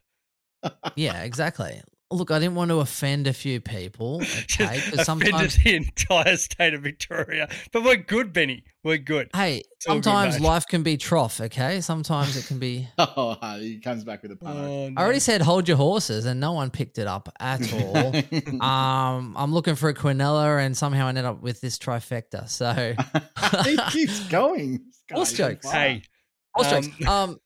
[SPEAKER 1] Yeah, exactly. Look, I didn't want to offend a few people, okay? Because
[SPEAKER 2] offended
[SPEAKER 1] sometimes,
[SPEAKER 2] the entire state of Victoria. But we're good, Benny. We're good.
[SPEAKER 1] hey,
[SPEAKER 2] all good,
[SPEAKER 1] sometimes
[SPEAKER 2] mate.
[SPEAKER 1] life can be trough, okay? Sometimes it can be.
[SPEAKER 3] Oh, he comes back with a pun.
[SPEAKER 2] Oh,
[SPEAKER 1] I already said hold your horses, and no one picked it up at all. um, I'm looking for a Quinella, and somehow I ended up with this trifecta. So,
[SPEAKER 3] he keeps going. This
[SPEAKER 1] Horse jokes.
[SPEAKER 2] Hey,
[SPEAKER 1] Horse
[SPEAKER 2] Um,
[SPEAKER 1] jokes. Um,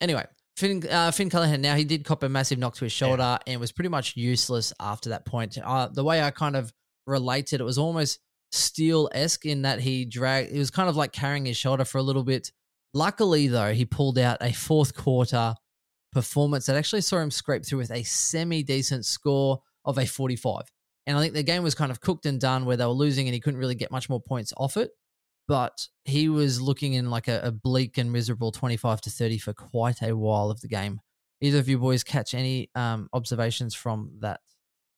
[SPEAKER 1] anyway, Finn, uh, Finn Callahan. Now he did cop a massive knock to his shoulder and was pretty much useless after that point. Uh, the way I kind of related, it was almost Steel esque in that he dragged. It was kind of like carrying his shoulder for a little bit. Luckily, though, he pulled out a fourth quarter performance that actually saw him scrape through with a semi decent score of a 45. And I think the game was kind of cooked and done where they were losing and he couldn't really get much more points off it but he was looking in like a, a bleak and miserable 25 to 30 for quite a while of the game. Either of you boys catch any um, observations from that?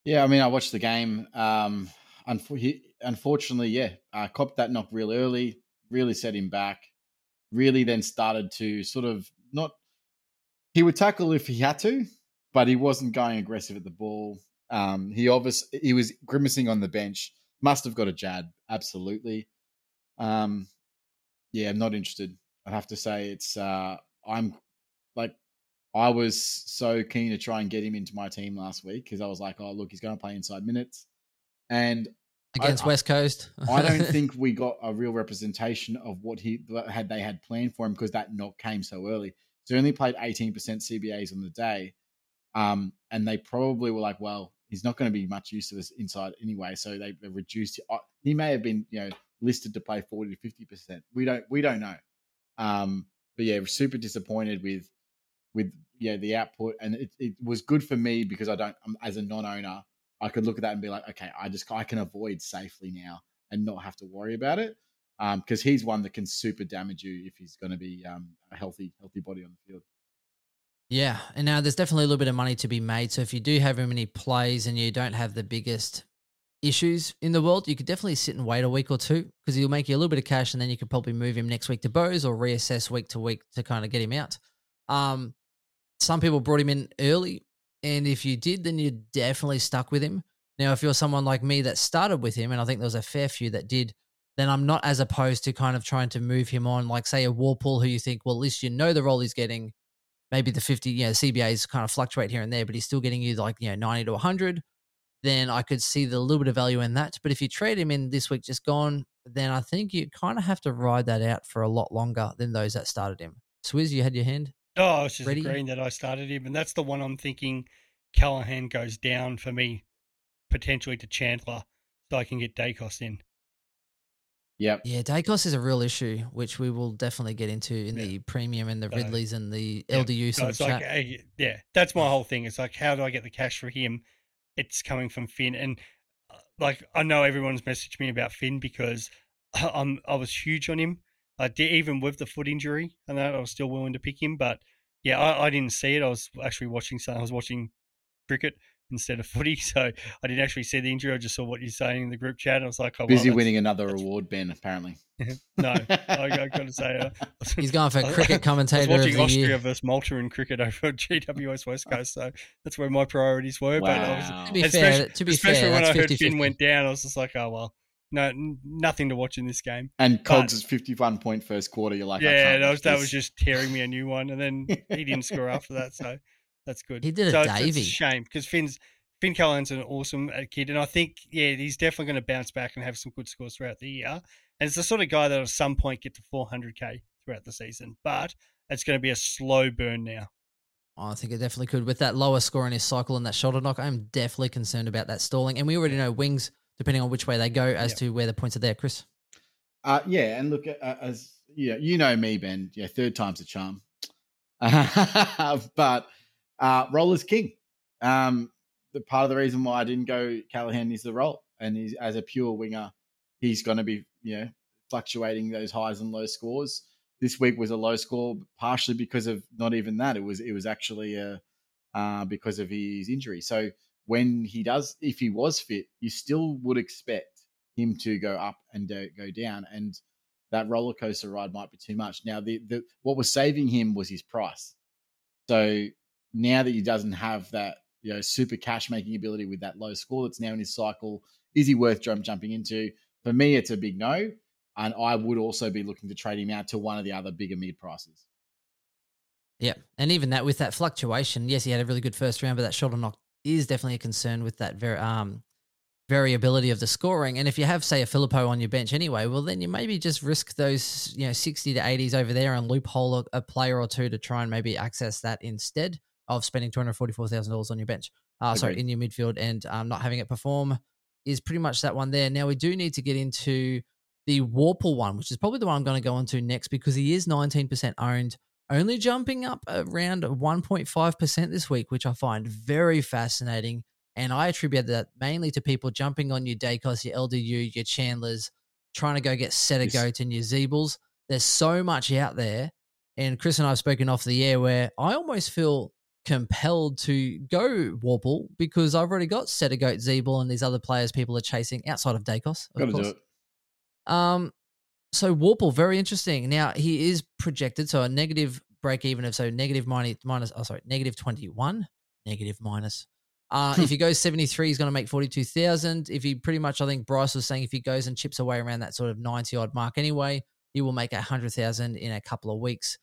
[SPEAKER 3] Yeah, I mean, I watched the game. Um, unfortunately, yeah, uh, copped that knock real early, really set him back. Really, then started to sort of not. He would tackle if he had to, but he wasn't going aggressive at the ball. Um, he obviously he was grimacing on the bench. Must have got a jab, absolutely. Um, yeah, I'm not interested. I have to say it's. Uh, I'm like I was so keen to try and get him into my team last week because I was like, oh, look, he's going to play inside minutes. And
[SPEAKER 1] Against
[SPEAKER 3] I-
[SPEAKER 1] West Coast?
[SPEAKER 3] I don't think we got a real representation of what he had they had planned for him because that knock came so early. So he only played 18% CBAs on the day. Um, and they probably were like, well, he's not going to be much use to us inside anyway. So they, they reduced it. He may have been, you know, listed to play 40 to 50%. We don't we don't know. Um, but yeah, super disappointed with with yeah the output, and it, it was good for me because I don't um, as a non-owner, I could look at that and be like, okay, I just I can avoid safely now and not have to worry about it because he's one that can super damage you if he's going to be um, a healthy healthy body on the field.
[SPEAKER 1] Yeah, and now there's definitely a little bit of money to be made. So if you do have him and he plays and you don't have the biggest issues in the world, you could definitely sit and wait a week or two because he'll make you a little bit of cash and then you could probably move him next week to Bowes or reassess week to week to kind of get him out. Um, some people brought him in early, and if you did, then you're definitely stuck with him. Now, if you're someone like me that started with him, and I think there was a fair few that did, then I'm not as opposed to kind of trying to move him on, like say a Worpel who you think, well, at least you know the role he's getting. Maybe the 50, you know, CBAs kind of fluctuate here and there, but he's still getting you like, you know, 90 to 100. Then I could see the little bit of value in that. But if you trade him in this week just gone, then I think you kind of have to ride that out for a lot longer than those that started him. Swizz, you had your hand?
[SPEAKER 2] Oh, I was just
[SPEAKER 1] Ready?
[SPEAKER 2] agreeing that I started him, and that's the one I'm thinking Callahan goes down for me, potentially to Chandler, so I can get Daicos in.
[SPEAKER 3] Yep.
[SPEAKER 1] Yeah, Daicos is a real issue, which we will definitely get into in
[SPEAKER 2] Yeah.
[SPEAKER 1] the premium and the
[SPEAKER 2] So,
[SPEAKER 1] Ridleys and the
[SPEAKER 2] Yeah.
[SPEAKER 1] LDU
[SPEAKER 2] So
[SPEAKER 1] of
[SPEAKER 2] it's like,
[SPEAKER 1] chat.
[SPEAKER 2] yeah, that's my whole thing. It's like, how do I get the cash for him? It's coming from Finn, and uh, like I know everyone's messaged me about Finn because I'm I was huge on him. I did even with the foot injury, and that I was still willing to pick him. But yeah, I, I didn't see it. I was actually watching. I was watching cricket instead of footy, so I didn't actually see the injury. I just saw what you're saying in the group chat. And I was like, oh, well,
[SPEAKER 3] Busy
[SPEAKER 2] that's-
[SPEAKER 3] winning another award, Ben. Apparently.
[SPEAKER 2] No, I, I got to say, uh,
[SPEAKER 1] He's going for
[SPEAKER 2] I-
[SPEAKER 1] cricket
[SPEAKER 2] I was
[SPEAKER 1] commentator of
[SPEAKER 2] watching
[SPEAKER 1] the
[SPEAKER 2] Austria
[SPEAKER 1] year.
[SPEAKER 2] versus Malta in cricket over at GWS West Coast, so that's where my priorities were. But I was,
[SPEAKER 1] To be fair,
[SPEAKER 2] especially-
[SPEAKER 1] to be
[SPEAKER 2] especially
[SPEAKER 1] fair,
[SPEAKER 2] when
[SPEAKER 1] that's
[SPEAKER 2] I heard
[SPEAKER 1] 50
[SPEAKER 2] Finn went down, I was just like, oh well, no, nothing to watch in this game.
[SPEAKER 3] And Cogs' is 51 point first quarter. You're like, I
[SPEAKER 2] yeah,
[SPEAKER 3] can't
[SPEAKER 2] that was that was just tearing me a new one, and then he didn't score after that, so that's good.
[SPEAKER 1] He did a
[SPEAKER 2] so it's- it's
[SPEAKER 1] Davey.
[SPEAKER 2] shame because Finn's Finn Callahan's an awesome uh, kid, and I think yeah, he's definitely going to bounce back and have some good scores throughout the year. And it's the sort of guy that at some point get to 400k throughout the season, but it's going to be a slow burn now.
[SPEAKER 1] I think it definitely could. With that lower score in his cycle and that shoulder knock, I'm definitely concerned about that stalling. And we already know wings, depending on which way they go, as
[SPEAKER 3] Yeah.
[SPEAKER 1] to where the points are there, Chris.
[SPEAKER 3] Uh, yeah, and look, uh, as yeah, you know me, Ben. Yeah, third time's a charm. but uh, roller's king. Um, the part of the reason why I didn't go Callaghan is the role, and he's as a pure winger, he's going to be you know fluctuating those highs and low scores. This week was a low score, partially because of not even that. It was it was actually a uh, because of his injury. So when he does, if he was fit, you still would expect him to go up and do, go down, and that roller coaster ride might be too much. Now, the, the what was saving him was his price. So now that he doesn't have that, you know, super cash making ability with that low score that's now in his cycle, is he worth jump jumping into? For me, it's a big no, and I would also be looking to trade him out to one of the other bigger mid prices.
[SPEAKER 1] Yeah, and even that with that fluctuation, yes, he had a really good first round, but that shoulder knock is definitely a concern with that very um variability of the scoring. And if you have, say, a Phillipou on your bench anyway, well, then you maybe just risk those, you know, sixty to eighties over there and loophole a player or two to try and maybe access that instead of spending two hundred forty-four thousand dollars on your bench. Uh, sorry, in your midfield and um, not having it perform is pretty much that one there. Now we do need to get into the Worpel one, which is probably the one I'm going to go on to next because he is 19% owned, only jumping up around 1.5% this week, which I find very fascinating. And I attribute that mainly to people jumping on your Daicos, your LDU, your Chandlers, trying to go get set of
[SPEAKER 3] Yes.
[SPEAKER 1] goats and your Ziebells. There's so much out there. And Chris and I have spoken off the air where I almost feel compelled to go Worpel because I've already got Set a Goat, Ziebell, and these other players people are chasing outside of Daicos. Of
[SPEAKER 3] Got to
[SPEAKER 1] course.
[SPEAKER 3] do it.
[SPEAKER 1] Um, so Worpel, very interesting. Now he is projected so a negative break even of so negative minus minus oh sorry negative twenty one, negative minus. Uh, if he goes seventy three, he's going to make forty two thousand. If he pretty much, I think Bryce was saying, if he goes and chips away around that sort of ninety odd mark anyway, he will make a hundred thousand in a couple of weeks.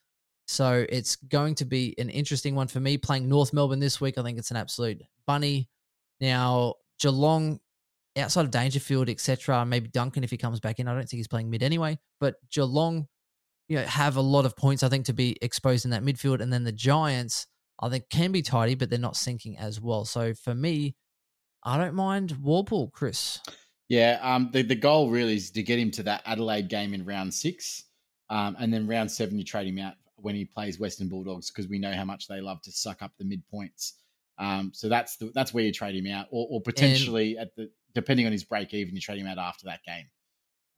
[SPEAKER 1] So it's going to be an interesting one for me playing North Melbourne this week. I think it's an absolute bunny. Now Geelong outside of Dangerfield, etc. Maybe Duncan if he comes back in. I don't think he's playing mid anyway. But Geelong, you know, have a lot of points I think to be exposed in that midfield, and then the Giants, I think, can be tidy, but they're not sinking as well. So for me, I don't mind Worpel, Chris.
[SPEAKER 3] Yeah, um, the, the goal really is to get him to that Adelaide game in round six. Um, and then round seven, you trade him out when he plays Western Bulldogs because we know how much they love to suck up the midpoints. Um, so that's the, that's where you trade him out, or, or potentially at the depending on his break even, you trade him out after that game.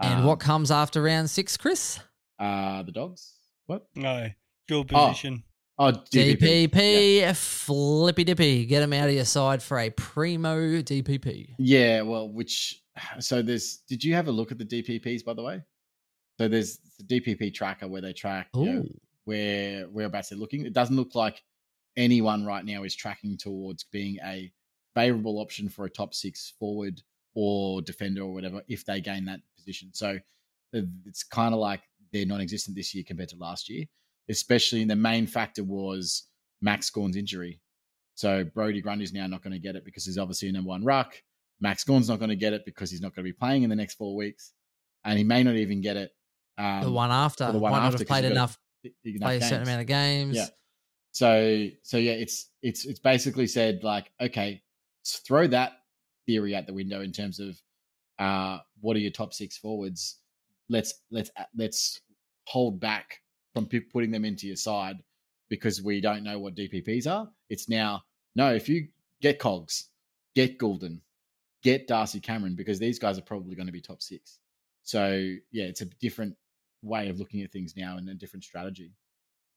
[SPEAKER 1] And
[SPEAKER 3] Um,
[SPEAKER 1] what comes after round six, Chris?
[SPEAKER 3] Uh, the dogs. What?
[SPEAKER 2] No, dual
[SPEAKER 3] Oh.
[SPEAKER 2] position.
[SPEAKER 3] Oh, DPP.
[SPEAKER 1] DPP, flippy dippy. Get him out of your side for a primo DPP.
[SPEAKER 3] Yeah, well, which so there's. Did you have a look at the DPPs by the way? So there's the DPP tracker where they track you know,
[SPEAKER 1] Ooh.
[SPEAKER 3] Where whereabouts they're looking. It doesn't look like anyone right now is tracking towards being a favorable option for a top six forward or defender or whatever if they gain that position. So uh, it's kind of like they're non-existent this year compared to last year. Especially, the main factor was Max Gawn's injury. So Brodie Grundy's now not going to get it because he's obviously a number one ruck. Max Gawn's not going to get it because he's not going to be playing in the next four weeks, and he may not even get it. Um,
[SPEAKER 1] the one after.
[SPEAKER 3] the one
[SPEAKER 1] not
[SPEAKER 3] after,
[SPEAKER 1] played
[SPEAKER 3] you've
[SPEAKER 1] enough,
[SPEAKER 3] enough
[SPEAKER 1] play a certain amount of games.
[SPEAKER 3] Yeah. So so yeah, it's it's it's basically said like, okay, throw that theory out the window in terms of uh what are your top six forwards? Let's let's let's hold back from putting them into your side because we don't know what DPPs are. It's now no, if you get Cogs, get Goulden, get Darcy Cameron because these guys are probably going to be top six. So yeah, it's a different way of looking at things now and a different strategy.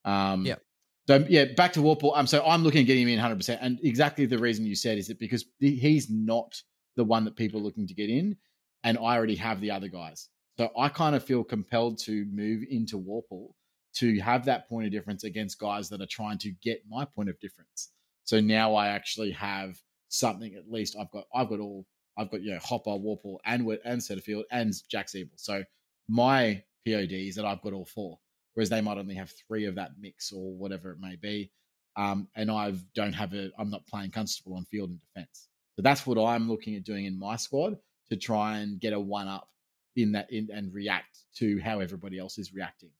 [SPEAKER 3] Um,
[SPEAKER 1] Yep.
[SPEAKER 3] So yeah, back to Worpel. Um, so I'm looking at getting him in 100, percent and exactly the reason you said is that because he's not the one that people are looking to get in, and I already have the other guys. So I kind of feel compelled to move into Worpel to have that point of difference against guys that are trying to get my point of difference. So now I actually have something. At least I've got I've got all I've got you know Hopper, Worpel, and and Setterfield and Jack Ziebell. So my POD is that I've got all four, whereas they might only have three of that mix or whatever it may be. Um, and I don't have a I'm not playing constable on field and defense. So that's what I'm looking at doing in my squad to try and get a one up in that in and react to how everybody else is reacting.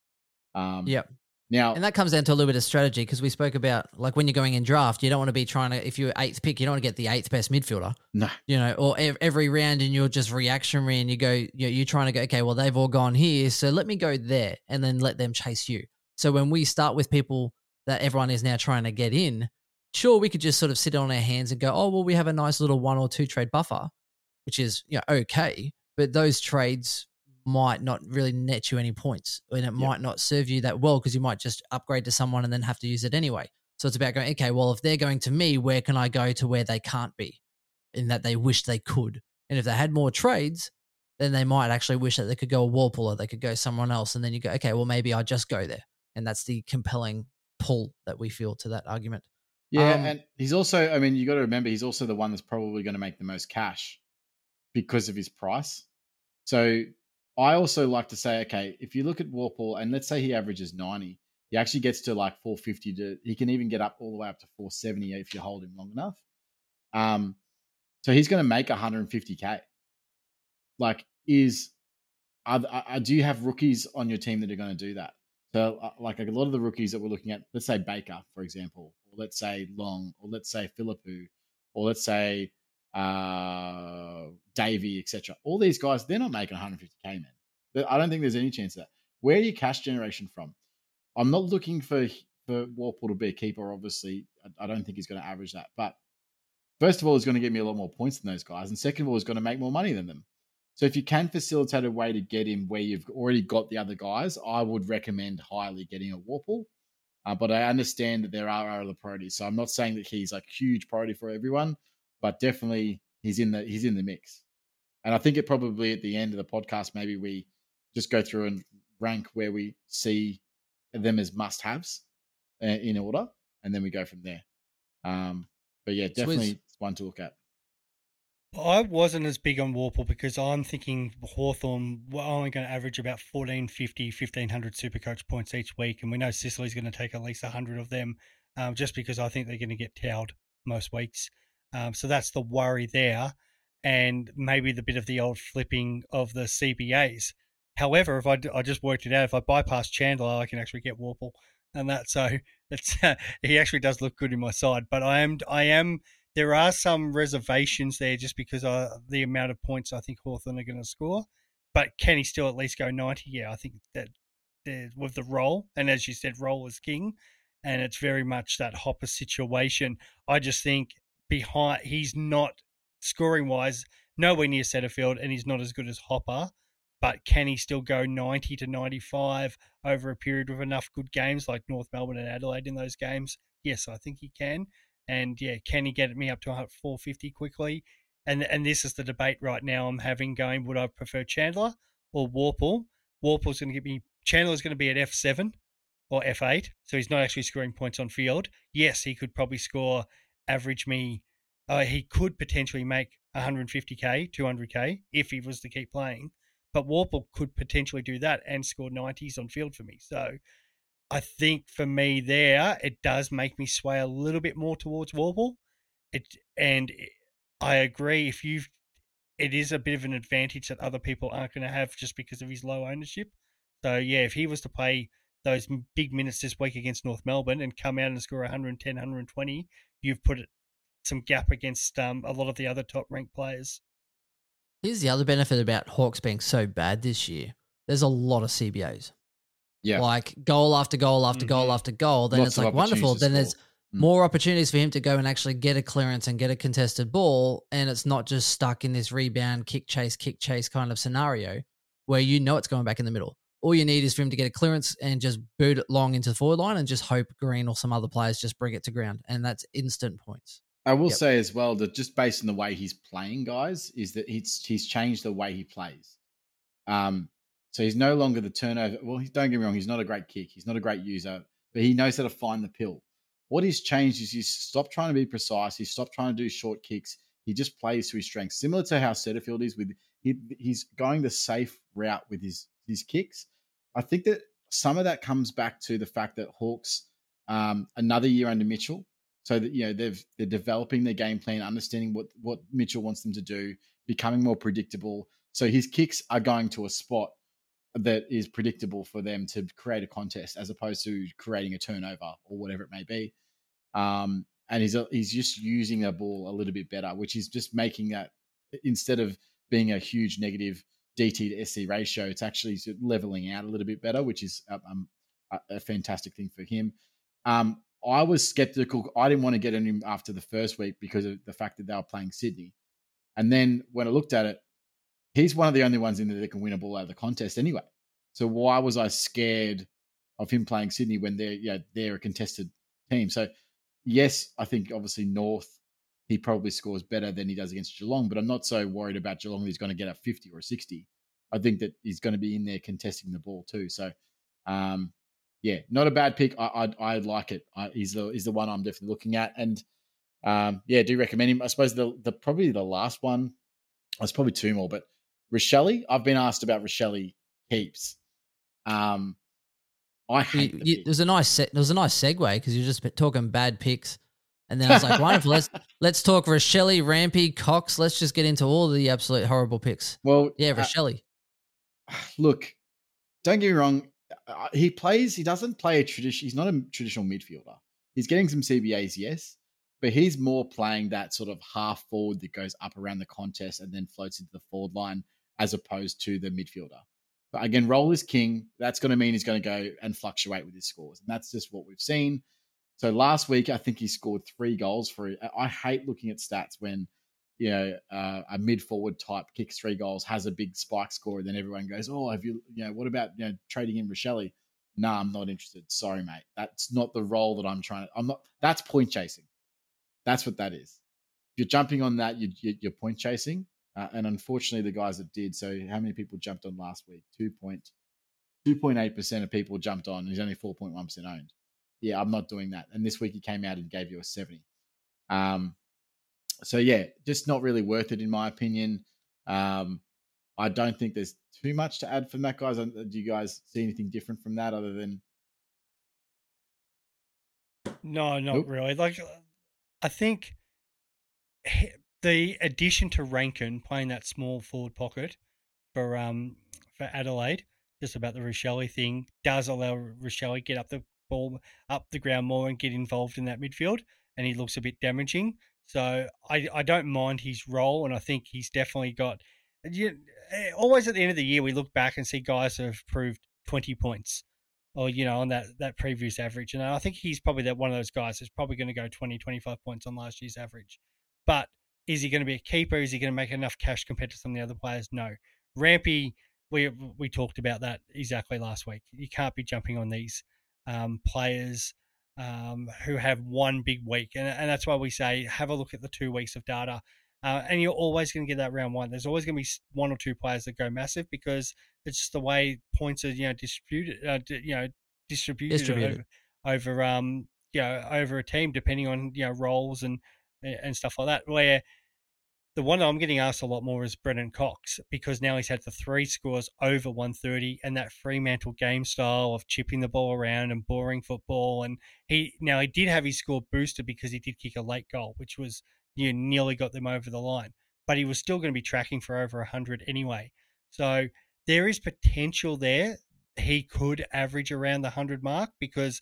[SPEAKER 3] Um,
[SPEAKER 1] Yep.
[SPEAKER 3] Now,
[SPEAKER 1] And that comes down to a little bit of strategy because we spoke about like when you're going in draft, you don't want to be trying to if you're eighth pick, you don't want to get the eighth best midfielder.
[SPEAKER 3] no,
[SPEAKER 1] you know, or ev- every round and you're just reactionary and you go, you know, you're trying to go, okay, well, they've all gone here. So let me go there and then let them chase you. So when we start with people that everyone is now trying to get in, sure, we could just sort of sit on our hands and go, oh, well, we have a nice little one or two trade buffer, which is, you know, okay. But those trades might not really net you any points and it might not serve you that well because you might just upgrade to someone and then have to use it anyway. So it's about going, okay, well, if they're going to me, where can I go to where they can't be? in that they wish they could. And if they had more trades, then they might actually wish that they could go a Worpel or they could go someone else. And then you go, okay, well, maybe I just go there. And that's the compelling pull that we feel to that argument.
[SPEAKER 3] yeah,
[SPEAKER 1] Um,
[SPEAKER 3] and he's also. I mean, you got to remember, he's also the one that's probably going to make the most cash because of his price. So I also like to say, okay, if you look at Worpel, and let's say he averages ninety, he actually gets to like four fifty. To he can even get up all the way up to four seventy if you hold him long enough. Um, so he's going to make one hundred and fifty k. Like, is are, are, do you have rookies on your team that are going to do that? So, uh, like a lot of the rookies that we're looking at, let's say Baker, for example, or let's say Long, or let's say Phillipou, or let's say uh, Davey, etc. All these guys, they're not making 150k, man. I don't think there's any chance of that. Where are your cash generation from? I'm not looking for for Worpel to be a keeper. Obviously, I, don't think he's going to average that. But first of all, he's going to get me a lot more points than those guys, and second of all, he's going to make more money than them. So if you can facilitate a way to get him where you've already got the other guys, I would recommend highly getting a Worpel. Uh, but I understand that there are other priorities. So I'm not saying that he's like huge priority for everyone, but definitely he's in the he's in the mix. And I think it probably at the end of the podcast, maybe we just go through and rank where we see them as must haves uh, in order, and then we go from there. Um, but yeah,
[SPEAKER 1] So
[SPEAKER 3] definitely one to look at.
[SPEAKER 2] I wasn't as big on Worpel because I'm thinking Hawthorn were only going to average about 1450, 1500 Supercoach points each week. And we know Sicily's going to take at least 100 of them um, just because I think they're going to get towed most weeks. Um, so that's the worry there. And maybe the bit of the old flipping of the CBAs. However, if I just worked it out, if I bypass Chandler, I can actually get Worpel. And that so it's he actually does look good in my side. But I am I am there are some reservations there just because of the amount of points I think Hawthorn are going to score. But can he still at least go 90? Yeah, I think that that with the role, and as you said, role is king, and it's very much that Hopper situation. I just think behind he's not scoring wise nowhere near Setterfield, and he's not as good as Hopper. But can he still go 90 to 95 over a period with enough good games like North Melbourne and Adelaide in those games? Yes, I think he can. And yeah, can he get me up to 450 quickly? And and this is the debate right now I'm having going. Would I prefer Chandler or Worpel? Worpel's going to give me Chandler's going to be at F7 or F8, so he's not actually scoring points on field. Yes, he could probably score, average me. Uh, he could potentially make 150k, 200k if he was to keep playing. But Worpel could potentially do that and score 90s on field for me. So I think for me there, it does make me sway a little bit more towards Worpel. It and I agree. If you've, it is a bit of an advantage that other people aren't going to have just because of his low ownership. So yeah, if he was to play those big minutes this week against North Melbourne and come out and score 110, 120, you've put some gap against um, a lot of the other top ranked players.
[SPEAKER 1] Here's the other benefit about Hawks being so bad this year. There's a lot of CBAs.
[SPEAKER 3] Yeah.
[SPEAKER 1] Like goal after goal after goal
[SPEAKER 2] Mhm.
[SPEAKER 1] after goal. Then
[SPEAKER 3] Lots
[SPEAKER 1] it's like wonderful. Then there's
[SPEAKER 3] score. Mm.
[SPEAKER 1] more opportunities for him to go and actually get a clearance and get a contested ball. And it's not just stuck in this rebound, kick chase, kick chase kind of scenario where you know it's going back in the middle. All you need is for him to get a clearance and just boot it long into the forward line and just hope Green or some other players just bring it to ground. And that's instant points.
[SPEAKER 3] I will
[SPEAKER 1] Yep.
[SPEAKER 3] say as well that just based on the way he's playing, guys, is that he's he's changed the way he plays. Um, so he's no longer the turnover. Well, he, don't get me wrong, he's not a great kick, he's not a great user, but he knows how to find the pill. What he's changed is he's stopped trying to be precise. He's stopped trying to do short kicks. He just plays to his strengths, similar to how Setterfield is with he, he's going the safe route with his his kicks. I think that some of that comes back to the fact that Hawks um, another year under Mitchell, so that you know they've they're developing their game plan, understanding what what Mitchell wants them to do, becoming more predictable. So his kicks are going to a spot that is predictable for them to create a contest as opposed to creating a turnover or whatever it may be. Um, and he's he's just using the ball a little bit better, which is just making that instead of being a huge negative DT to SC ratio, it's actually leveling out a little bit better, which is um, a, a fantastic thing for him. Um, I was skeptical. I didn't want to get him after the first week because of the fact that they were playing Sydney. And then when I looked at it, he's one of the only ones in there that can win a ball out of the contest anyway. So why was I scared of him playing Sydney when they're yeah they're a contested team? So yes, I think obviously North he probably scores better than he does against Geelong, but I'm not so worried about Geelong he's going to get a 50 or a 60. I think that he's going to be in there contesting the ball too. So um, yeah, not a bad pick. I I, I like it. I, he's the he's the one I'm definitely looking at, and um, yeah, do recommend him. I suppose the the probably the last one. There's probably two more, but Rachele. I've been asked about Rachele heaps. Um, I hate.
[SPEAKER 1] You,
[SPEAKER 3] the
[SPEAKER 1] you,
[SPEAKER 3] pick.
[SPEAKER 1] there's a nice se- there was a nice segue because you're just talking bad picks, and then I was like, wonderful. Let's let's talk Rachele, Rampy, Cox. Let's just get into all the absolute horrible picks.
[SPEAKER 3] well,
[SPEAKER 1] Yeah,
[SPEAKER 3] uh,
[SPEAKER 1] Rachele.
[SPEAKER 3] look, don't get me wrong. uh, He plays. He doesn't play a tradition. He's not a traditional midfielder. He's getting some CBAs, yes, but he's more playing that sort of half forward that goes up around the contest and then floats into the forward line, as opposed to the midfielder. But again, role is king. That's going to mean he's going to go and fluctuate with his scores, and that's just what we've seen. So last week, I think he scored three goals for. I hate looking at stats when you know, uh, a mid forward type kicks three goals, has a big spike score, and then everyone goes, "Oh, have you, you know, what about you know trading in Rachele?" Nah, I'm not interested. Sorry, mate. That's not the role that I'm trying to. I'm not. That's point chasing. That's what that is. If you're jumping on that, you, you, you're point chasing, uh, and unfortunately, the guys that did. So, how many people jumped on last week? Two point, two point eight percent of people jumped on. He's only four point one percent owned. Yeah, I'm not doing that. And this week he came out and gave you a seventy. Um, so yeah, just not really worth it in my opinion. Um, I don't think there's too much to add from that, guys. Uh, Do you guys see anything different from that other than
[SPEAKER 2] No, not
[SPEAKER 3] Nope.
[SPEAKER 2] really. Like, I think the addition to Rankine playing that small forward pocket for um for Adelaide, just about the Rachele thing, does allow Rachele get up the ball up the ground more and get involved in that midfield, and he looks a bit damaging. So I I don't mind his role, and I think he's definitely got. You, eh, always at the end of the year, we look back and see guys have proved twenty points or you know on that that previous average. And i think he's probably that one of those guys that's probably going to go 20 25 points on last year's average. But is he going to be a keeper? Is he going to make enough cash compared to some of the other players? No. Rampy we we talked about that exactly last week. You can't be jumping on these um, players um, who have one big week and, and that's why we say have a look at the two weeks of data uh, and you're always going to get that round one. There's always going to be one or two players that go massive because it's just the way points are, you know, distributed, uh, you know, distributed,
[SPEAKER 1] Distributed.
[SPEAKER 2] over, over, um, you know, over a team depending on you know roles and and stuff like that. Where the one I'm getting asked a lot more is Brennan Cox because now he's had the three scores over 130 and that Fremantle game style of chipping the ball around and boring football. And he now he did have his score boosted because he did kick a late goal, which was you know, nearly got them over the line. But he was still going to be tracking for over 100 anyway. So there is potential there. He could average around the 100 mark because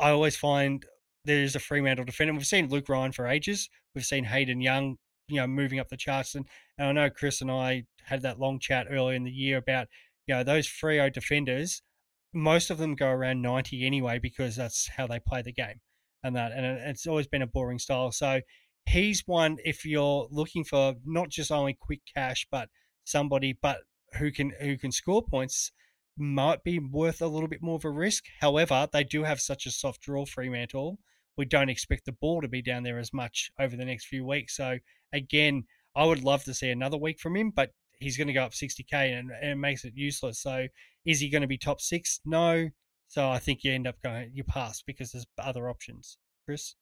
[SPEAKER 2] I always find there's a Fremantle defender. We've seen Luke Ryan for ages. We've seen Hayden Young, you know, moving up the charts. And, and I know Chris and I had that long chat earlier in the year about, you know, those Frio defenders. Most of them go around 90 anyway because that's how they play the game. And that, and it's always been a boring style. So he's one if you're looking for not just only quick cash, but somebody, but who can who can score points might be worth a little bit more of a risk. However, they do have such a soft draw, Fremantle. We don't expect the ball to be down there as much over the next few weeks. So again, I would love to see another week from him, but he's going to go up 60k and, and it makes it useless. So is he going to be top six? No. So I think you end up going you pass because there's other options. Chris.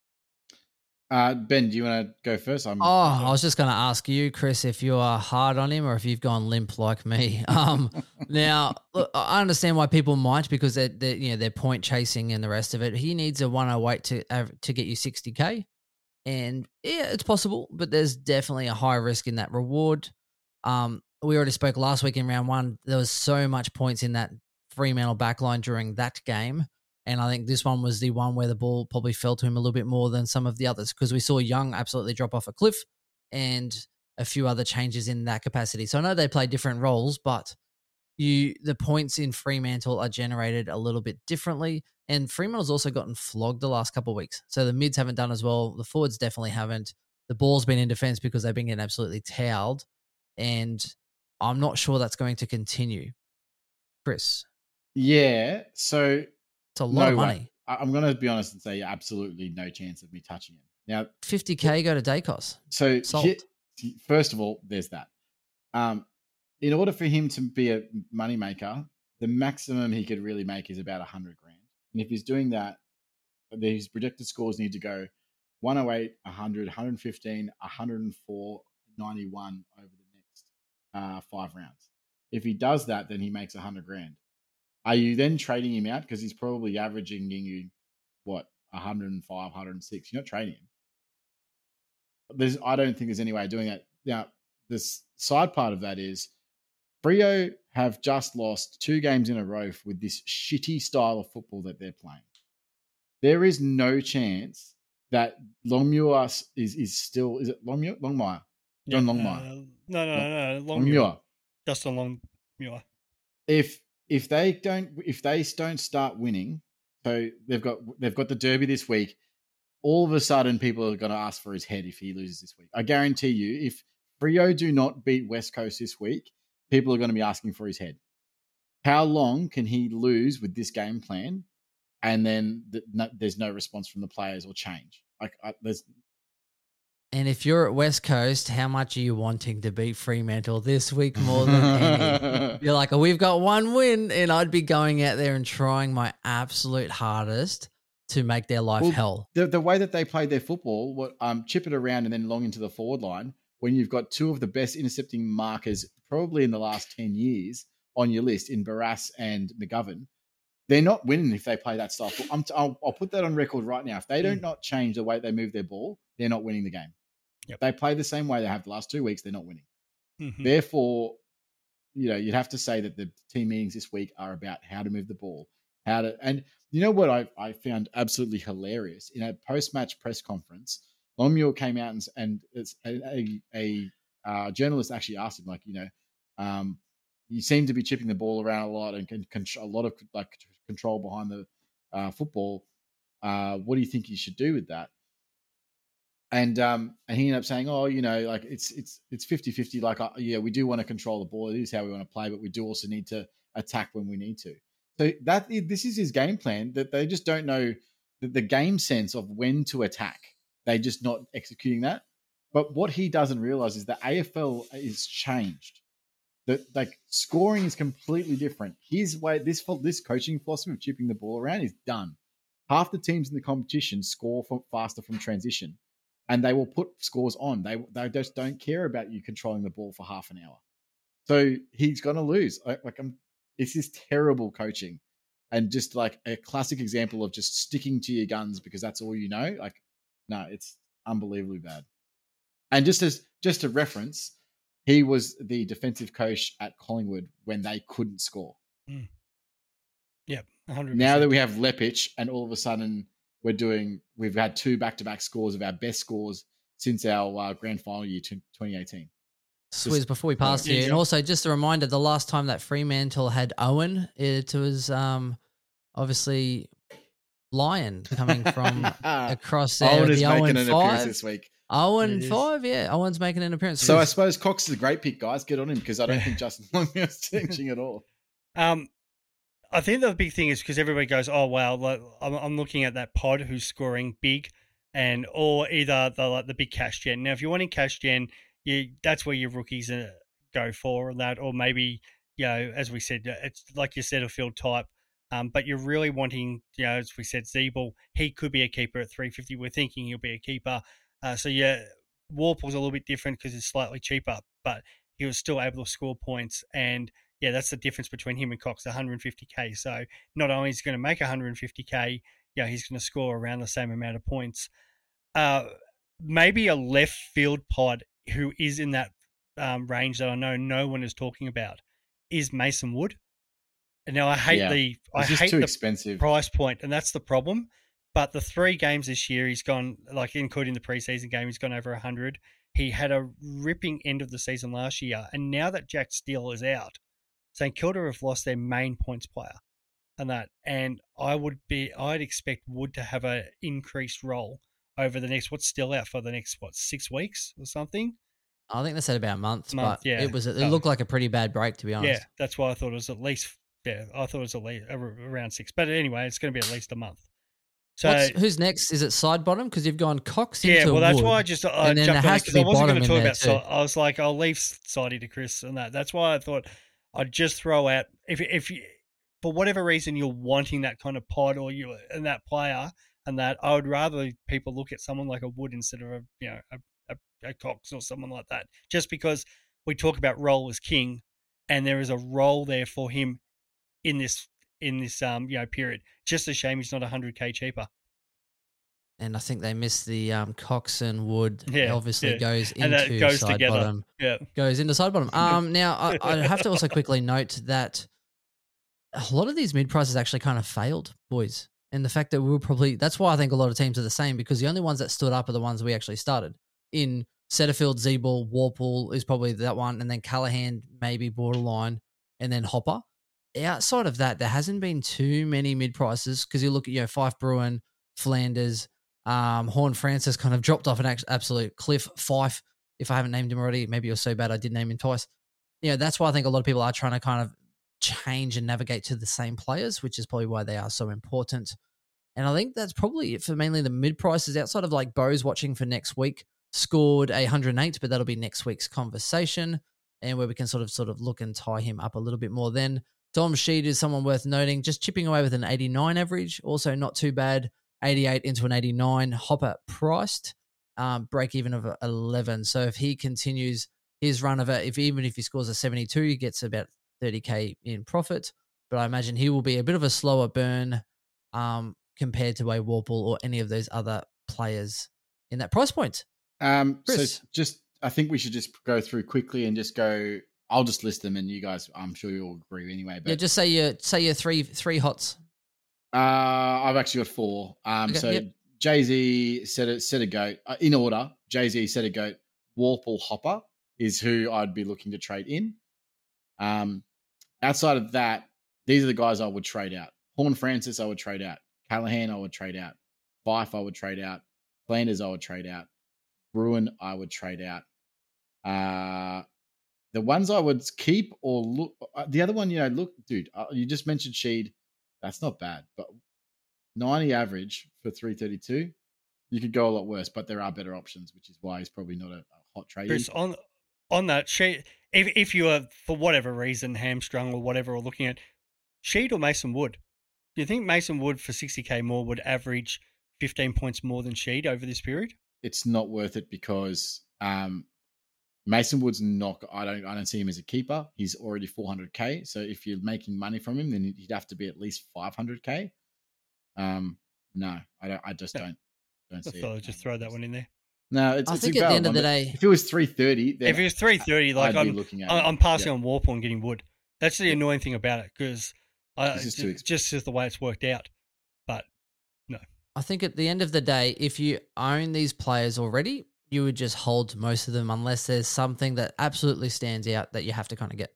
[SPEAKER 3] Uh, Ben? Do you want to go first? I'm,
[SPEAKER 1] Oh, I was just going to ask you, Chris, if you are hard on him or if you've gone limp like me. Um, now, look, I understand why people might because they're, they're you know they're point chasing and the rest of it. He needs a 108 to av- to get you 60k, and yeah, it's possible, but there's definitely a high risk in that reward. Um, we already spoke last week in round one. There was so much points in that Fremantle backline during that game. And I think this one was the one where the ball probably fell to him a little bit more than some of the others because we saw Young absolutely drop off a cliff and a few other changes in that capacity. So I know they play different roles, but you the points in Fremantle are generated a little bit differently. And Fremantle's also gotten flogged the last couple of weeks. So the mids haven't done as well. The forwards definitely haven't. The ball's been in defense because they've been getting absolutely towed. And I'm not sure that's going to continue. Chris,
[SPEAKER 3] Yeah. So
[SPEAKER 1] it's a lot
[SPEAKER 3] no
[SPEAKER 1] of money.
[SPEAKER 3] I- I'm going to be honest and say absolutely no chance of me touching him. Now,
[SPEAKER 1] 50K go to Daicos.
[SPEAKER 3] so first of all, there's that. Um, in order for him to be a moneymaker, the maximum he could really make is about 100 grand. And if he's doing that, his projected scores need to go 108, 100, 115, 104, 91 over the next uh, five rounds. If he does that, then he makes 100 grand. Are you then trading him out because he's probably averaging you what 105, 106? You're not trading him. There's, I don't think there's any way of doing that. Now, this side part of that is Frio have just lost two games in a row with this shitty style of football that they're playing. There is no chance that Longmuir is is still is it Longmuir Longmire John Longmire
[SPEAKER 2] Uh, no, no, no, no. Longmuir.
[SPEAKER 3] Longmuir.
[SPEAKER 2] Justin Longmuir.
[SPEAKER 3] if if they don't if they don't start winning, so they've got they've got the derby this week. All of a sudden, people are going to ask for his head if he loses this week. I guarantee you, if Frio do not beat West Coast this week, people are going to be asking for his head. How long can he lose with this game plan, and then th- no, there's no response from the players or change? Like I, there's
[SPEAKER 1] And if you're at West Coast, how much are you wanting to beat Fremantle this week more than any? You're like, we've got one win, and I'd be going out there and trying my absolute hardest to make their life
[SPEAKER 3] Well,
[SPEAKER 1] hell.
[SPEAKER 3] the the way that they play their football, what um, chip it around and then long into the forward line, when you've got two of the best intercepting markers probably in the last ten years on your list in Barrass and McGovern, they're not winning if they play that style. I'm t- I'll, I'll put that on record right now. If they don't
[SPEAKER 2] Mm.
[SPEAKER 3] not change the way they move their ball, they're not winning the game.
[SPEAKER 2] Yep.
[SPEAKER 3] They play the same way they have the last two weeks, they're not winning.
[SPEAKER 2] Mhm.
[SPEAKER 3] Therefore, you know, you'd have to say that the team meetings this week are about how to move the ball, how to, and you know what I, I found absolutely hilarious in a post match press conference. Longmuir came out and, and it's a, a, a uh, journalist actually asked him, like, you know, um, you seem to be chipping the ball around a lot and can control a lot of like control behind the uh, football. Uh, what do you think you should do with that? And um and he ended up saying oh you know like it's it's it's 50 50 like uh, yeah we do want to control the ball. It is how we want to play but we do also need to attack when we need to. So that this is his game plan that they just don't know the, the game sense of when to attack. They just not executing that. But what he doesn't realize is the afl is changed. That like scoring is completely different. His way this this coaching philosophy of chipping the ball around is done. Half the teams in the competition score from faster from transition and they will put scores on. They they just don't care about you controlling the ball for half an hour. So he's going to lose. Like, like I'm, this is terrible coaching, and just like a classic example of just sticking to your guns because that's all you know. Like, no, it's unbelievably bad. And just as just a reference, he was the defensive coach at Collingwood when they couldn't score.
[SPEAKER 2] Yep, 100%.
[SPEAKER 3] Now that we have Lepich, and all of a sudden we're doing, we've had two back-to-back scores of our best scores since our uh, grand final year, t- 2018.
[SPEAKER 1] Swizz, before we pass
[SPEAKER 2] Yeah,
[SPEAKER 1] you,
[SPEAKER 2] yeah.
[SPEAKER 1] and also just a reminder: the last time that Fremantle had Owen, it was um, obviously Lion coming from across there.
[SPEAKER 3] Owen
[SPEAKER 1] the
[SPEAKER 3] is
[SPEAKER 1] Owen
[SPEAKER 3] making an appearance this week.
[SPEAKER 1] Owen
[SPEAKER 2] It is.
[SPEAKER 1] five, yeah, Owen's making an appearance.
[SPEAKER 3] So I suppose Cox is a great pick, guys. Get on him because I don't think Justin Long is changing at all.
[SPEAKER 2] Um, I think the big thing is because everybody goes, "Oh wow!" Like, I'm, I'm looking at that pod who's scoring big, and or either the like the big cash gen. Now, if you're wanting cash gen, you that's where your rookies uh, go for that, or maybe you know, as we said, uh, it's like you said, a field type. Um, but you're really wanting, you know, as we said, Ziebell, he could be a keeper at 350. We're thinking he'll be a keeper. Uh, so yeah, Worpel's a little bit different because it's slightly cheaper, but he was still able to score points and yeah, that's the difference between him and Cox, 150k. So not only is he going to make 150k, yeah, he's going to score around the same amount of points. Uh, maybe a left field pod who is in that um, range that I know no one is talking about is Mason Wood. And now I hate
[SPEAKER 3] Yeah.
[SPEAKER 2] the I hate
[SPEAKER 3] too
[SPEAKER 2] the
[SPEAKER 3] expensive.
[SPEAKER 2] price point, and that's the problem. But the three games this year, he's gone like including the preseason game, he's gone over hundred. He had a ripping end of the season last year, and now that Jack Steele is out, St Kilda have lost their main points player, and that. And I would be, I'd expect Wood to have a increased role over the next. What's still out for the next what six weeks or something?
[SPEAKER 1] I think they said about a month, but
[SPEAKER 2] yeah.
[SPEAKER 1] it was it looked like a pretty bad break to be honest.
[SPEAKER 2] Yeah, that's why I thought it was at least. Yeah, I thought it was at least around six. But anyway, it's going to be at least a month. So
[SPEAKER 1] What's, who's next? Is it side bottom? Because you've gone Cox into Yeah,
[SPEAKER 2] well, that's
[SPEAKER 1] Wood.
[SPEAKER 2] why I just I
[SPEAKER 1] and
[SPEAKER 2] jumped on
[SPEAKER 1] has
[SPEAKER 2] it
[SPEAKER 1] to
[SPEAKER 2] because I wasn't going to talk about. So I was like, I'll leave Sidey to Chris and that. That's why I thought I'd just throw out if if you, for whatever reason you're wanting that kind of pod or you and that player and that I would rather people look at someone like a Wood instead of a you know a, a, a Cox or someone like that. Just because we talk about role as king, and there is a role there for him in this in this um you know period. Just a shame he's not hundred k cheaper.
[SPEAKER 1] And I think they missed the um, Cox Wood.
[SPEAKER 2] Yeah,
[SPEAKER 1] obviously
[SPEAKER 2] yeah.
[SPEAKER 1] goes into
[SPEAKER 2] goes
[SPEAKER 1] side
[SPEAKER 2] together.
[SPEAKER 1] bottom.
[SPEAKER 2] Yeah.
[SPEAKER 1] Goes into side bottom. Um, now I, I have to also quickly note that a lot of these mid prices actually kind of failed, boys. And the fact that we were probably that's why I think a lot of teams are the same because the only ones that stood up are the ones we actually started in Setterfield, Ziebell, Worpel is probably that one, and then Callaghan maybe borderline, and then Hopper. Outside of that, there hasn't been too many mid prices because you look at you know Fyfe Bruhn, Flanders, um, Horne-Francis kind of dropped off an absolute cliff. Fyfe, if I haven't named him already, maybe you're so bad I did name him twice. You know that's why I think a lot of people are trying to kind of change and navigate to the same players, which is probably why they are so important. And I think that's probably it for mainly the mid prices outside of like Bo's watching for next week scored a 108, but that'll be next week's conversation and where we can sort of sort of look and tie him up a little bit more. Then Dom Sheed is someone worth noting, just chipping away with an 89 average, also not too bad. 88 into an 89. Hopper priced, um, break even of 11. So if he continues his run of it, if even if he scores a 72, he gets about 30k in profit. But I imagine he will be a bit of a slower burn um, compared to a Worpel or any of those other players in that price point.
[SPEAKER 3] Um,
[SPEAKER 1] Chris.
[SPEAKER 3] so just, I think we should just go through quickly and just go. I'll just list them, and you guys, I'm sure you'll agree anyway. But
[SPEAKER 1] yeah, just say your say your three three hots.
[SPEAKER 3] Uh, I've actually got four. Um,
[SPEAKER 1] Okay,
[SPEAKER 3] so
[SPEAKER 1] yep.
[SPEAKER 3] Jay Z said a SetterGOAT uh, in order. Jay Z said a goat. Worpel Hopper is who I'd be looking to trade in. Um, outside of that, these are the guys I would trade out. Horne-Francis, I would trade out. Callaghan, I would trade out. Fyfe, I would trade out. Flanders, I would trade out. Bruhn, I would trade out. Uh, the ones I would keep or look, uh, the other one, you know, look, dude, uh, you just mentioned Sheed. That's not bad, but 90 average for 332. You could go a lot worse, but there are better options, which is why he's probably not a, a hot trade.
[SPEAKER 2] Chris, on on that sheet, if if you are for whatever reason hamstrung or whatever, or looking at Sheed or Mason Wood, do you think Mason Wood for sixty k more would average fifteen points more than Sheed over this period?
[SPEAKER 3] It's not worth it because um, Mason Wood's not. I don't. I don't see him as a keeper. He's already 400k. So if you're making money from him, then he'd have to be at least 500k. Um, no, I don't. I just don't. Don't
[SPEAKER 2] I
[SPEAKER 3] see
[SPEAKER 2] thought
[SPEAKER 3] it.
[SPEAKER 2] I'd just throw that one in there.
[SPEAKER 3] No, it's.
[SPEAKER 1] I
[SPEAKER 3] it's
[SPEAKER 1] think
[SPEAKER 3] a
[SPEAKER 1] at the end of the day,
[SPEAKER 3] if it was 330, then
[SPEAKER 2] if it was three thirty, like
[SPEAKER 3] I'd
[SPEAKER 2] I'm,
[SPEAKER 3] looking at.
[SPEAKER 2] I-
[SPEAKER 3] it.
[SPEAKER 2] I'm passing
[SPEAKER 3] Yeah.
[SPEAKER 2] on Worpel and getting Wood. That's the annoying thing about it because I
[SPEAKER 3] This is too
[SPEAKER 2] ju- just is the way it's worked out. But no,
[SPEAKER 1] I think at the end of the day, if you own these players already, you would just hold most of them unless there's something that absolutely stands out that you have to kind of get.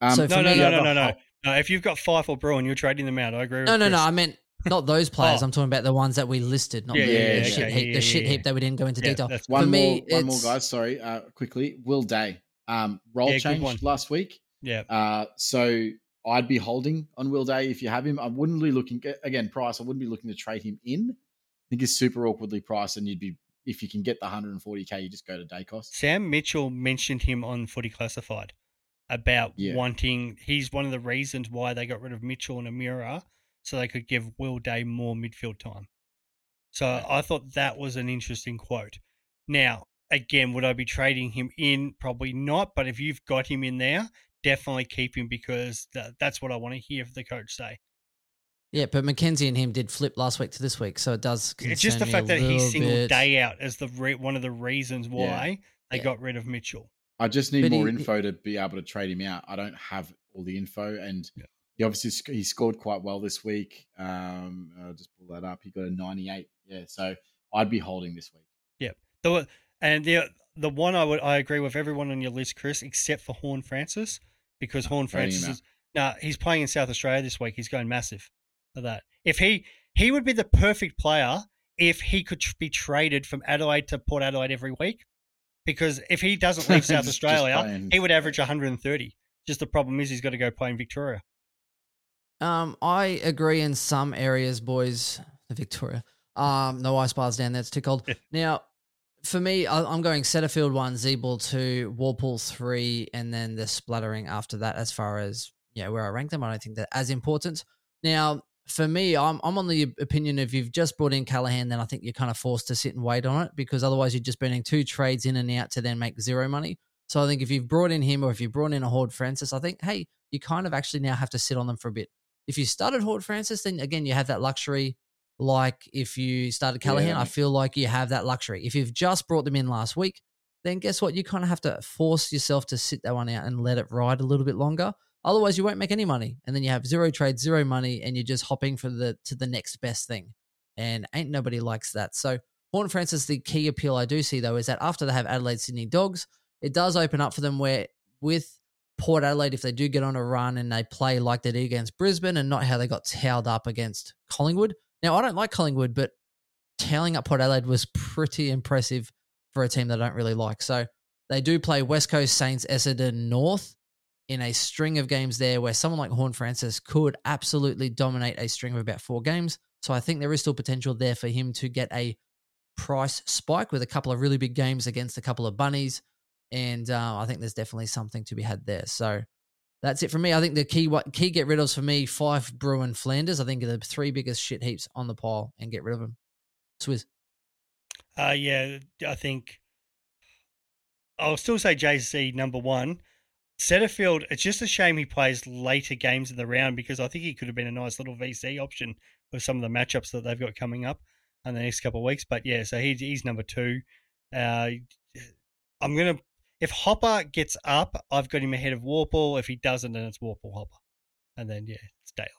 [SPEAKER 3] Um,
[SPEAKER 1] So
[SPEAKER 2] no,
[SPEAKER 1] for
[SPEAKER 2] no,
[SPEAKER 1] me-
[SPEAKER 2] no, no, no, no, no. If you've got Fyfe or Bruhn, you're trading them out. I agree.
[SPEAKER 1] No,
[SPEAKER 2] with
[SPEAKER 1] no, no.
[SPEAKER 2] Chris.
[SPEAKER 1] I meant not those players.
[SPEAKER 2] Oh.
[SPEAKER 1] I'm talking about the ones that we listed, not
[SPEAKER 2] Yeah,
[SPEAKER 1] the,
[SPEAKER 3] yeah,
[SPEAKER 1] the
[SPEAKER 3] yeah,
[SPEAKER 1] shit
[SPEAKER 2] okay,
[SPEAKER 1] heap.
[SPEAKER 2] yeah,
[SPEAKER 1] the shit heap that we didn't go into
[SPEAKER 2] Yeah,
[SPEAKER 1] detail.
[SPEAKER 2] that's
[SPEAKER 3] One
[SPEAKER 1] For
[SPEAKER 3] more,
[SPEAKER 1] me,
[SPEAKER 3] one more,
[SPEAKER 1] it's-
[SPEAKER 3] guys. Sorry, uh, quickly. Will Day, um, role
[SPEAKER 2] Yeah, good
[SPEAKER 3] change
[SPEAKER 2] one.
[SPEAKER 3] last week.
[SPEAKER 2] Yeah,
[SPEAKER 3] Uh, so I'd be holding on Will Day if you have him. I wouldn't be looking again price. I wouldn't be looking to trade him in. I think he's super awkwardly priced, and you'd be if you can get the 140k, you just go to Daicos.
[SPEAKER 2] Sam Mitchell mentioned him on Footy Classified about
[SPEAKER 3] Yeah.
[SPEAKER 2] wanting. He's one of the reasons why they got rid of Mitchell and O'Meara, so they could give Will Day more midfield time. So
[SPEAKER 3] Yeah.
[SPEAKER 2] I thought that was an interesting quote. Now, again, would I be trading him in? Probably not. But if you've got him in there, definitely keep him because that, that's what I want to hear the coach say.
[SPEAKER 1] Yeah, but Mackenzie and him did flip last week to this week, so it does.
[SPEAKER 2] It's just the
[SPEAKER 1] me
[SPEAKER 2] fact that he
[SPEAKER 1] little
[SPEAKER 2] singled
[SPEAKER 1] bit.
[SPEAKER 2] Day out as the re- one of the reasons why they
[SPEAKER 1] Yeah.
[SPEAKER 2] got rid of Mitchell.
[SPEAKER 3] I just need
[SPEAKER 1] But
[SPEAKER 3] more
[SPEAKER 1] he-
[SPEAKER 3] info to be able to trade him out. I don't have all the info, and
[SPEAKER 2] Yeah.
[SPEAKER 3] he obviously sc- he scored quite well this week. Um, I'll just pull that up. He got a 98. Yeah, so I'd be holding this week. Yeah.
[SPEAKER 2] The and the the one I would I agree with everyone on your list, Chris, except for Horne-Francis, because Horne-Francis is nah, he's playing in South Australia this week. He's going massive for that. If he he would be the perfect player if he could tr- be traded from Adelaide to Port Adelaide every week, because if he doesn't leave South
[SPEAKER 3] Just- just
[SPEAKER 2] Australia, he would average 130. Just the problem is he's got to go play in Victoria.
[SPEAKER 1] Um, I agree in some areas, boys. Victoria. Um, no ice bars down there. It's too cold.
[SPEAKER 2] Yeah.
[SPEAKER 1] Now, for me, I, I'm going Setterfield one, Ziebell two, Worpel three, and then the splattering after that. As far as yeah, where I rank them, I don't think they're as important. Now, for me, I'm I'm on the opinion if you've just brought in Callaghan, then I think you're kind of forced to sit and wait on it because otherwise you're just burning two trades in and out to then make zero money. So I think if you've brought in him or if you've brought in a Horne-Francis, I think hey, you kind of actually now have to sit on them for a bit. If you started Horne-Francis, then again you have that luxury. Like if you started Callaghan,
[SPEAKER 3] that
[SPEAKER 1] I feel like you have that luxury. If you've just brought them in last week, then guess what? You kind of have to force yourself to sit that one out and let it ride a little bit longer. Otherwise, you won't make any money, and then you have zero trades, zero money, and you're just hopping for the to the next best thing. And ain't nobody likes that. So Horne-Francis, the key appeal I do see though is that after they have Adelaide Sydney Dogs, it does open up for them where with Port Adelaide, if they do get on a run and they play like they did against Brisbane and not how they got towed up against Collingwood. Now, I don't like Collingwood, but towing up Port Adelaide was pretty impressive for a team that I don't really like. So they do play West Coast Saints, Essendon, North in a string of games there where someone like Horn Francis could absolutely dominate a string of about four games. So I think there is still potential there for him to get a price spike with a couple of really big games against a couple of bunnies. And uh, I think there's definitely something to be had there. So that's it for me. I think the key what key get rid of for me, Fyfe, Bruhn, Flanders. I think are the three biggest shit heaps on the pile and get rid of them. Swizz.
[SPEAKER 2] Uh, yeah, I think I'll still say JC number one. Setterfield, it's just a shame he plays later games in the round because I think he could have been a nice little VC option with some of the matchups that they've got coming up in the next couple of weeks. But yeah, so he's, he's number two. Uh, I'm going to, if Hopper gets up, I've got him ahead of Worpel. If he doesn't, then it's Worpel Hopper. And then, yeah, it's daylight.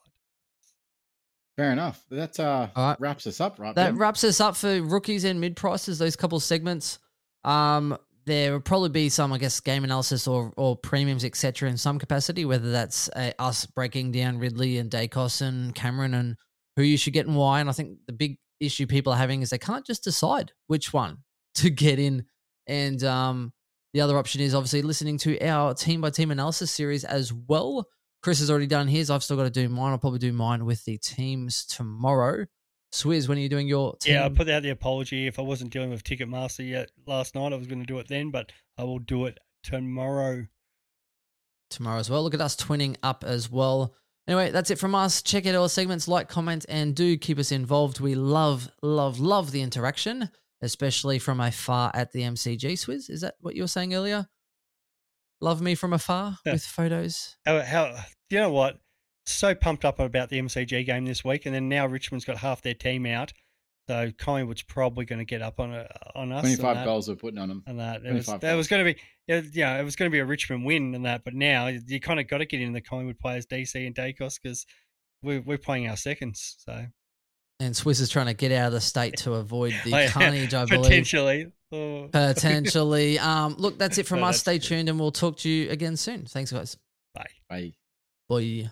[SPEAKER 3] Fair enough. That uh,
[SPEAKER 1] All right.
[SPEAKER 3] wraps us up, right?
[SPEAKER 1] That
[SPEAKER 3] Ben?
[SPEAKER 1] wraps us up for rookies and mid prices. Those couple of segments. Um, there will probably be some, I guess, game analysis or or premiums, etc. In some capacity, whether that's uh, us breaking down Ridley and Daicos and Cameron and who you should get and why. And I think the big issue people are having is they can't just decide which one to get in. And um, the other option is obviously listening to our team by team analysis series as well. Chris has already done his. I've still got to do mine. I'll probably do mine with the teams tomorrow. Swizz, when are you doing your team?
[SPEAKER 2] Yeah, I put out the apology. If I wasn't dealing with Ticketmaster yet last night, I was going to do it then, but I will do it tomorrow.
[SPEAKER 1] tomorrow as well. Look at us twinning up as well. Anyway, that's it from us. Check out our segments, like, comment, and do keep us involved. We love, love, love the interaction, especially from afar at the MCG. Swizz, is that what you were saying earlier? Love me from afar
[SPEAKER 2] Yeah.
[SPEAKER 1] with photos.
[SPEAKER 2] How, how you know what? So pumped up about the MCG game this week, and then now Richmond's got half their team out, so Collingwood's probably going to get up on a, on us.
[SPEAKER 3] 25 goals we're putting on them.
[SPEAKER 2] and that it was
[SPEAKER 3] 25
[SPEAKER 2] that was going to be yeah, yeah it was going to be a Richmond win and that, but now you kind of got to get in the Collingwood players DC and Daicos because we're we're playing our seconds, so
[SPEAKER 1] And Swiss is trying to get out of the state to avoid the
[SPEAKER 2] Oh, yeah.
[SPEAKER 1] carnage, I believe.
[SPEAKER 2] potentially. Oh.
[SPEAKER 1] Potentially. um, look, that's it from
[SPEAKER 2] No,
[SPEAKER 1] us. Stay
[SPEAKER 2] good.
[SPEAKER 1] tuned, and we'll talk to you again soon. Thanks, guys.
[SPEAKER 2] Bye.
[SPEAKER 3] Bye.
[SPEAKER 1] Bye.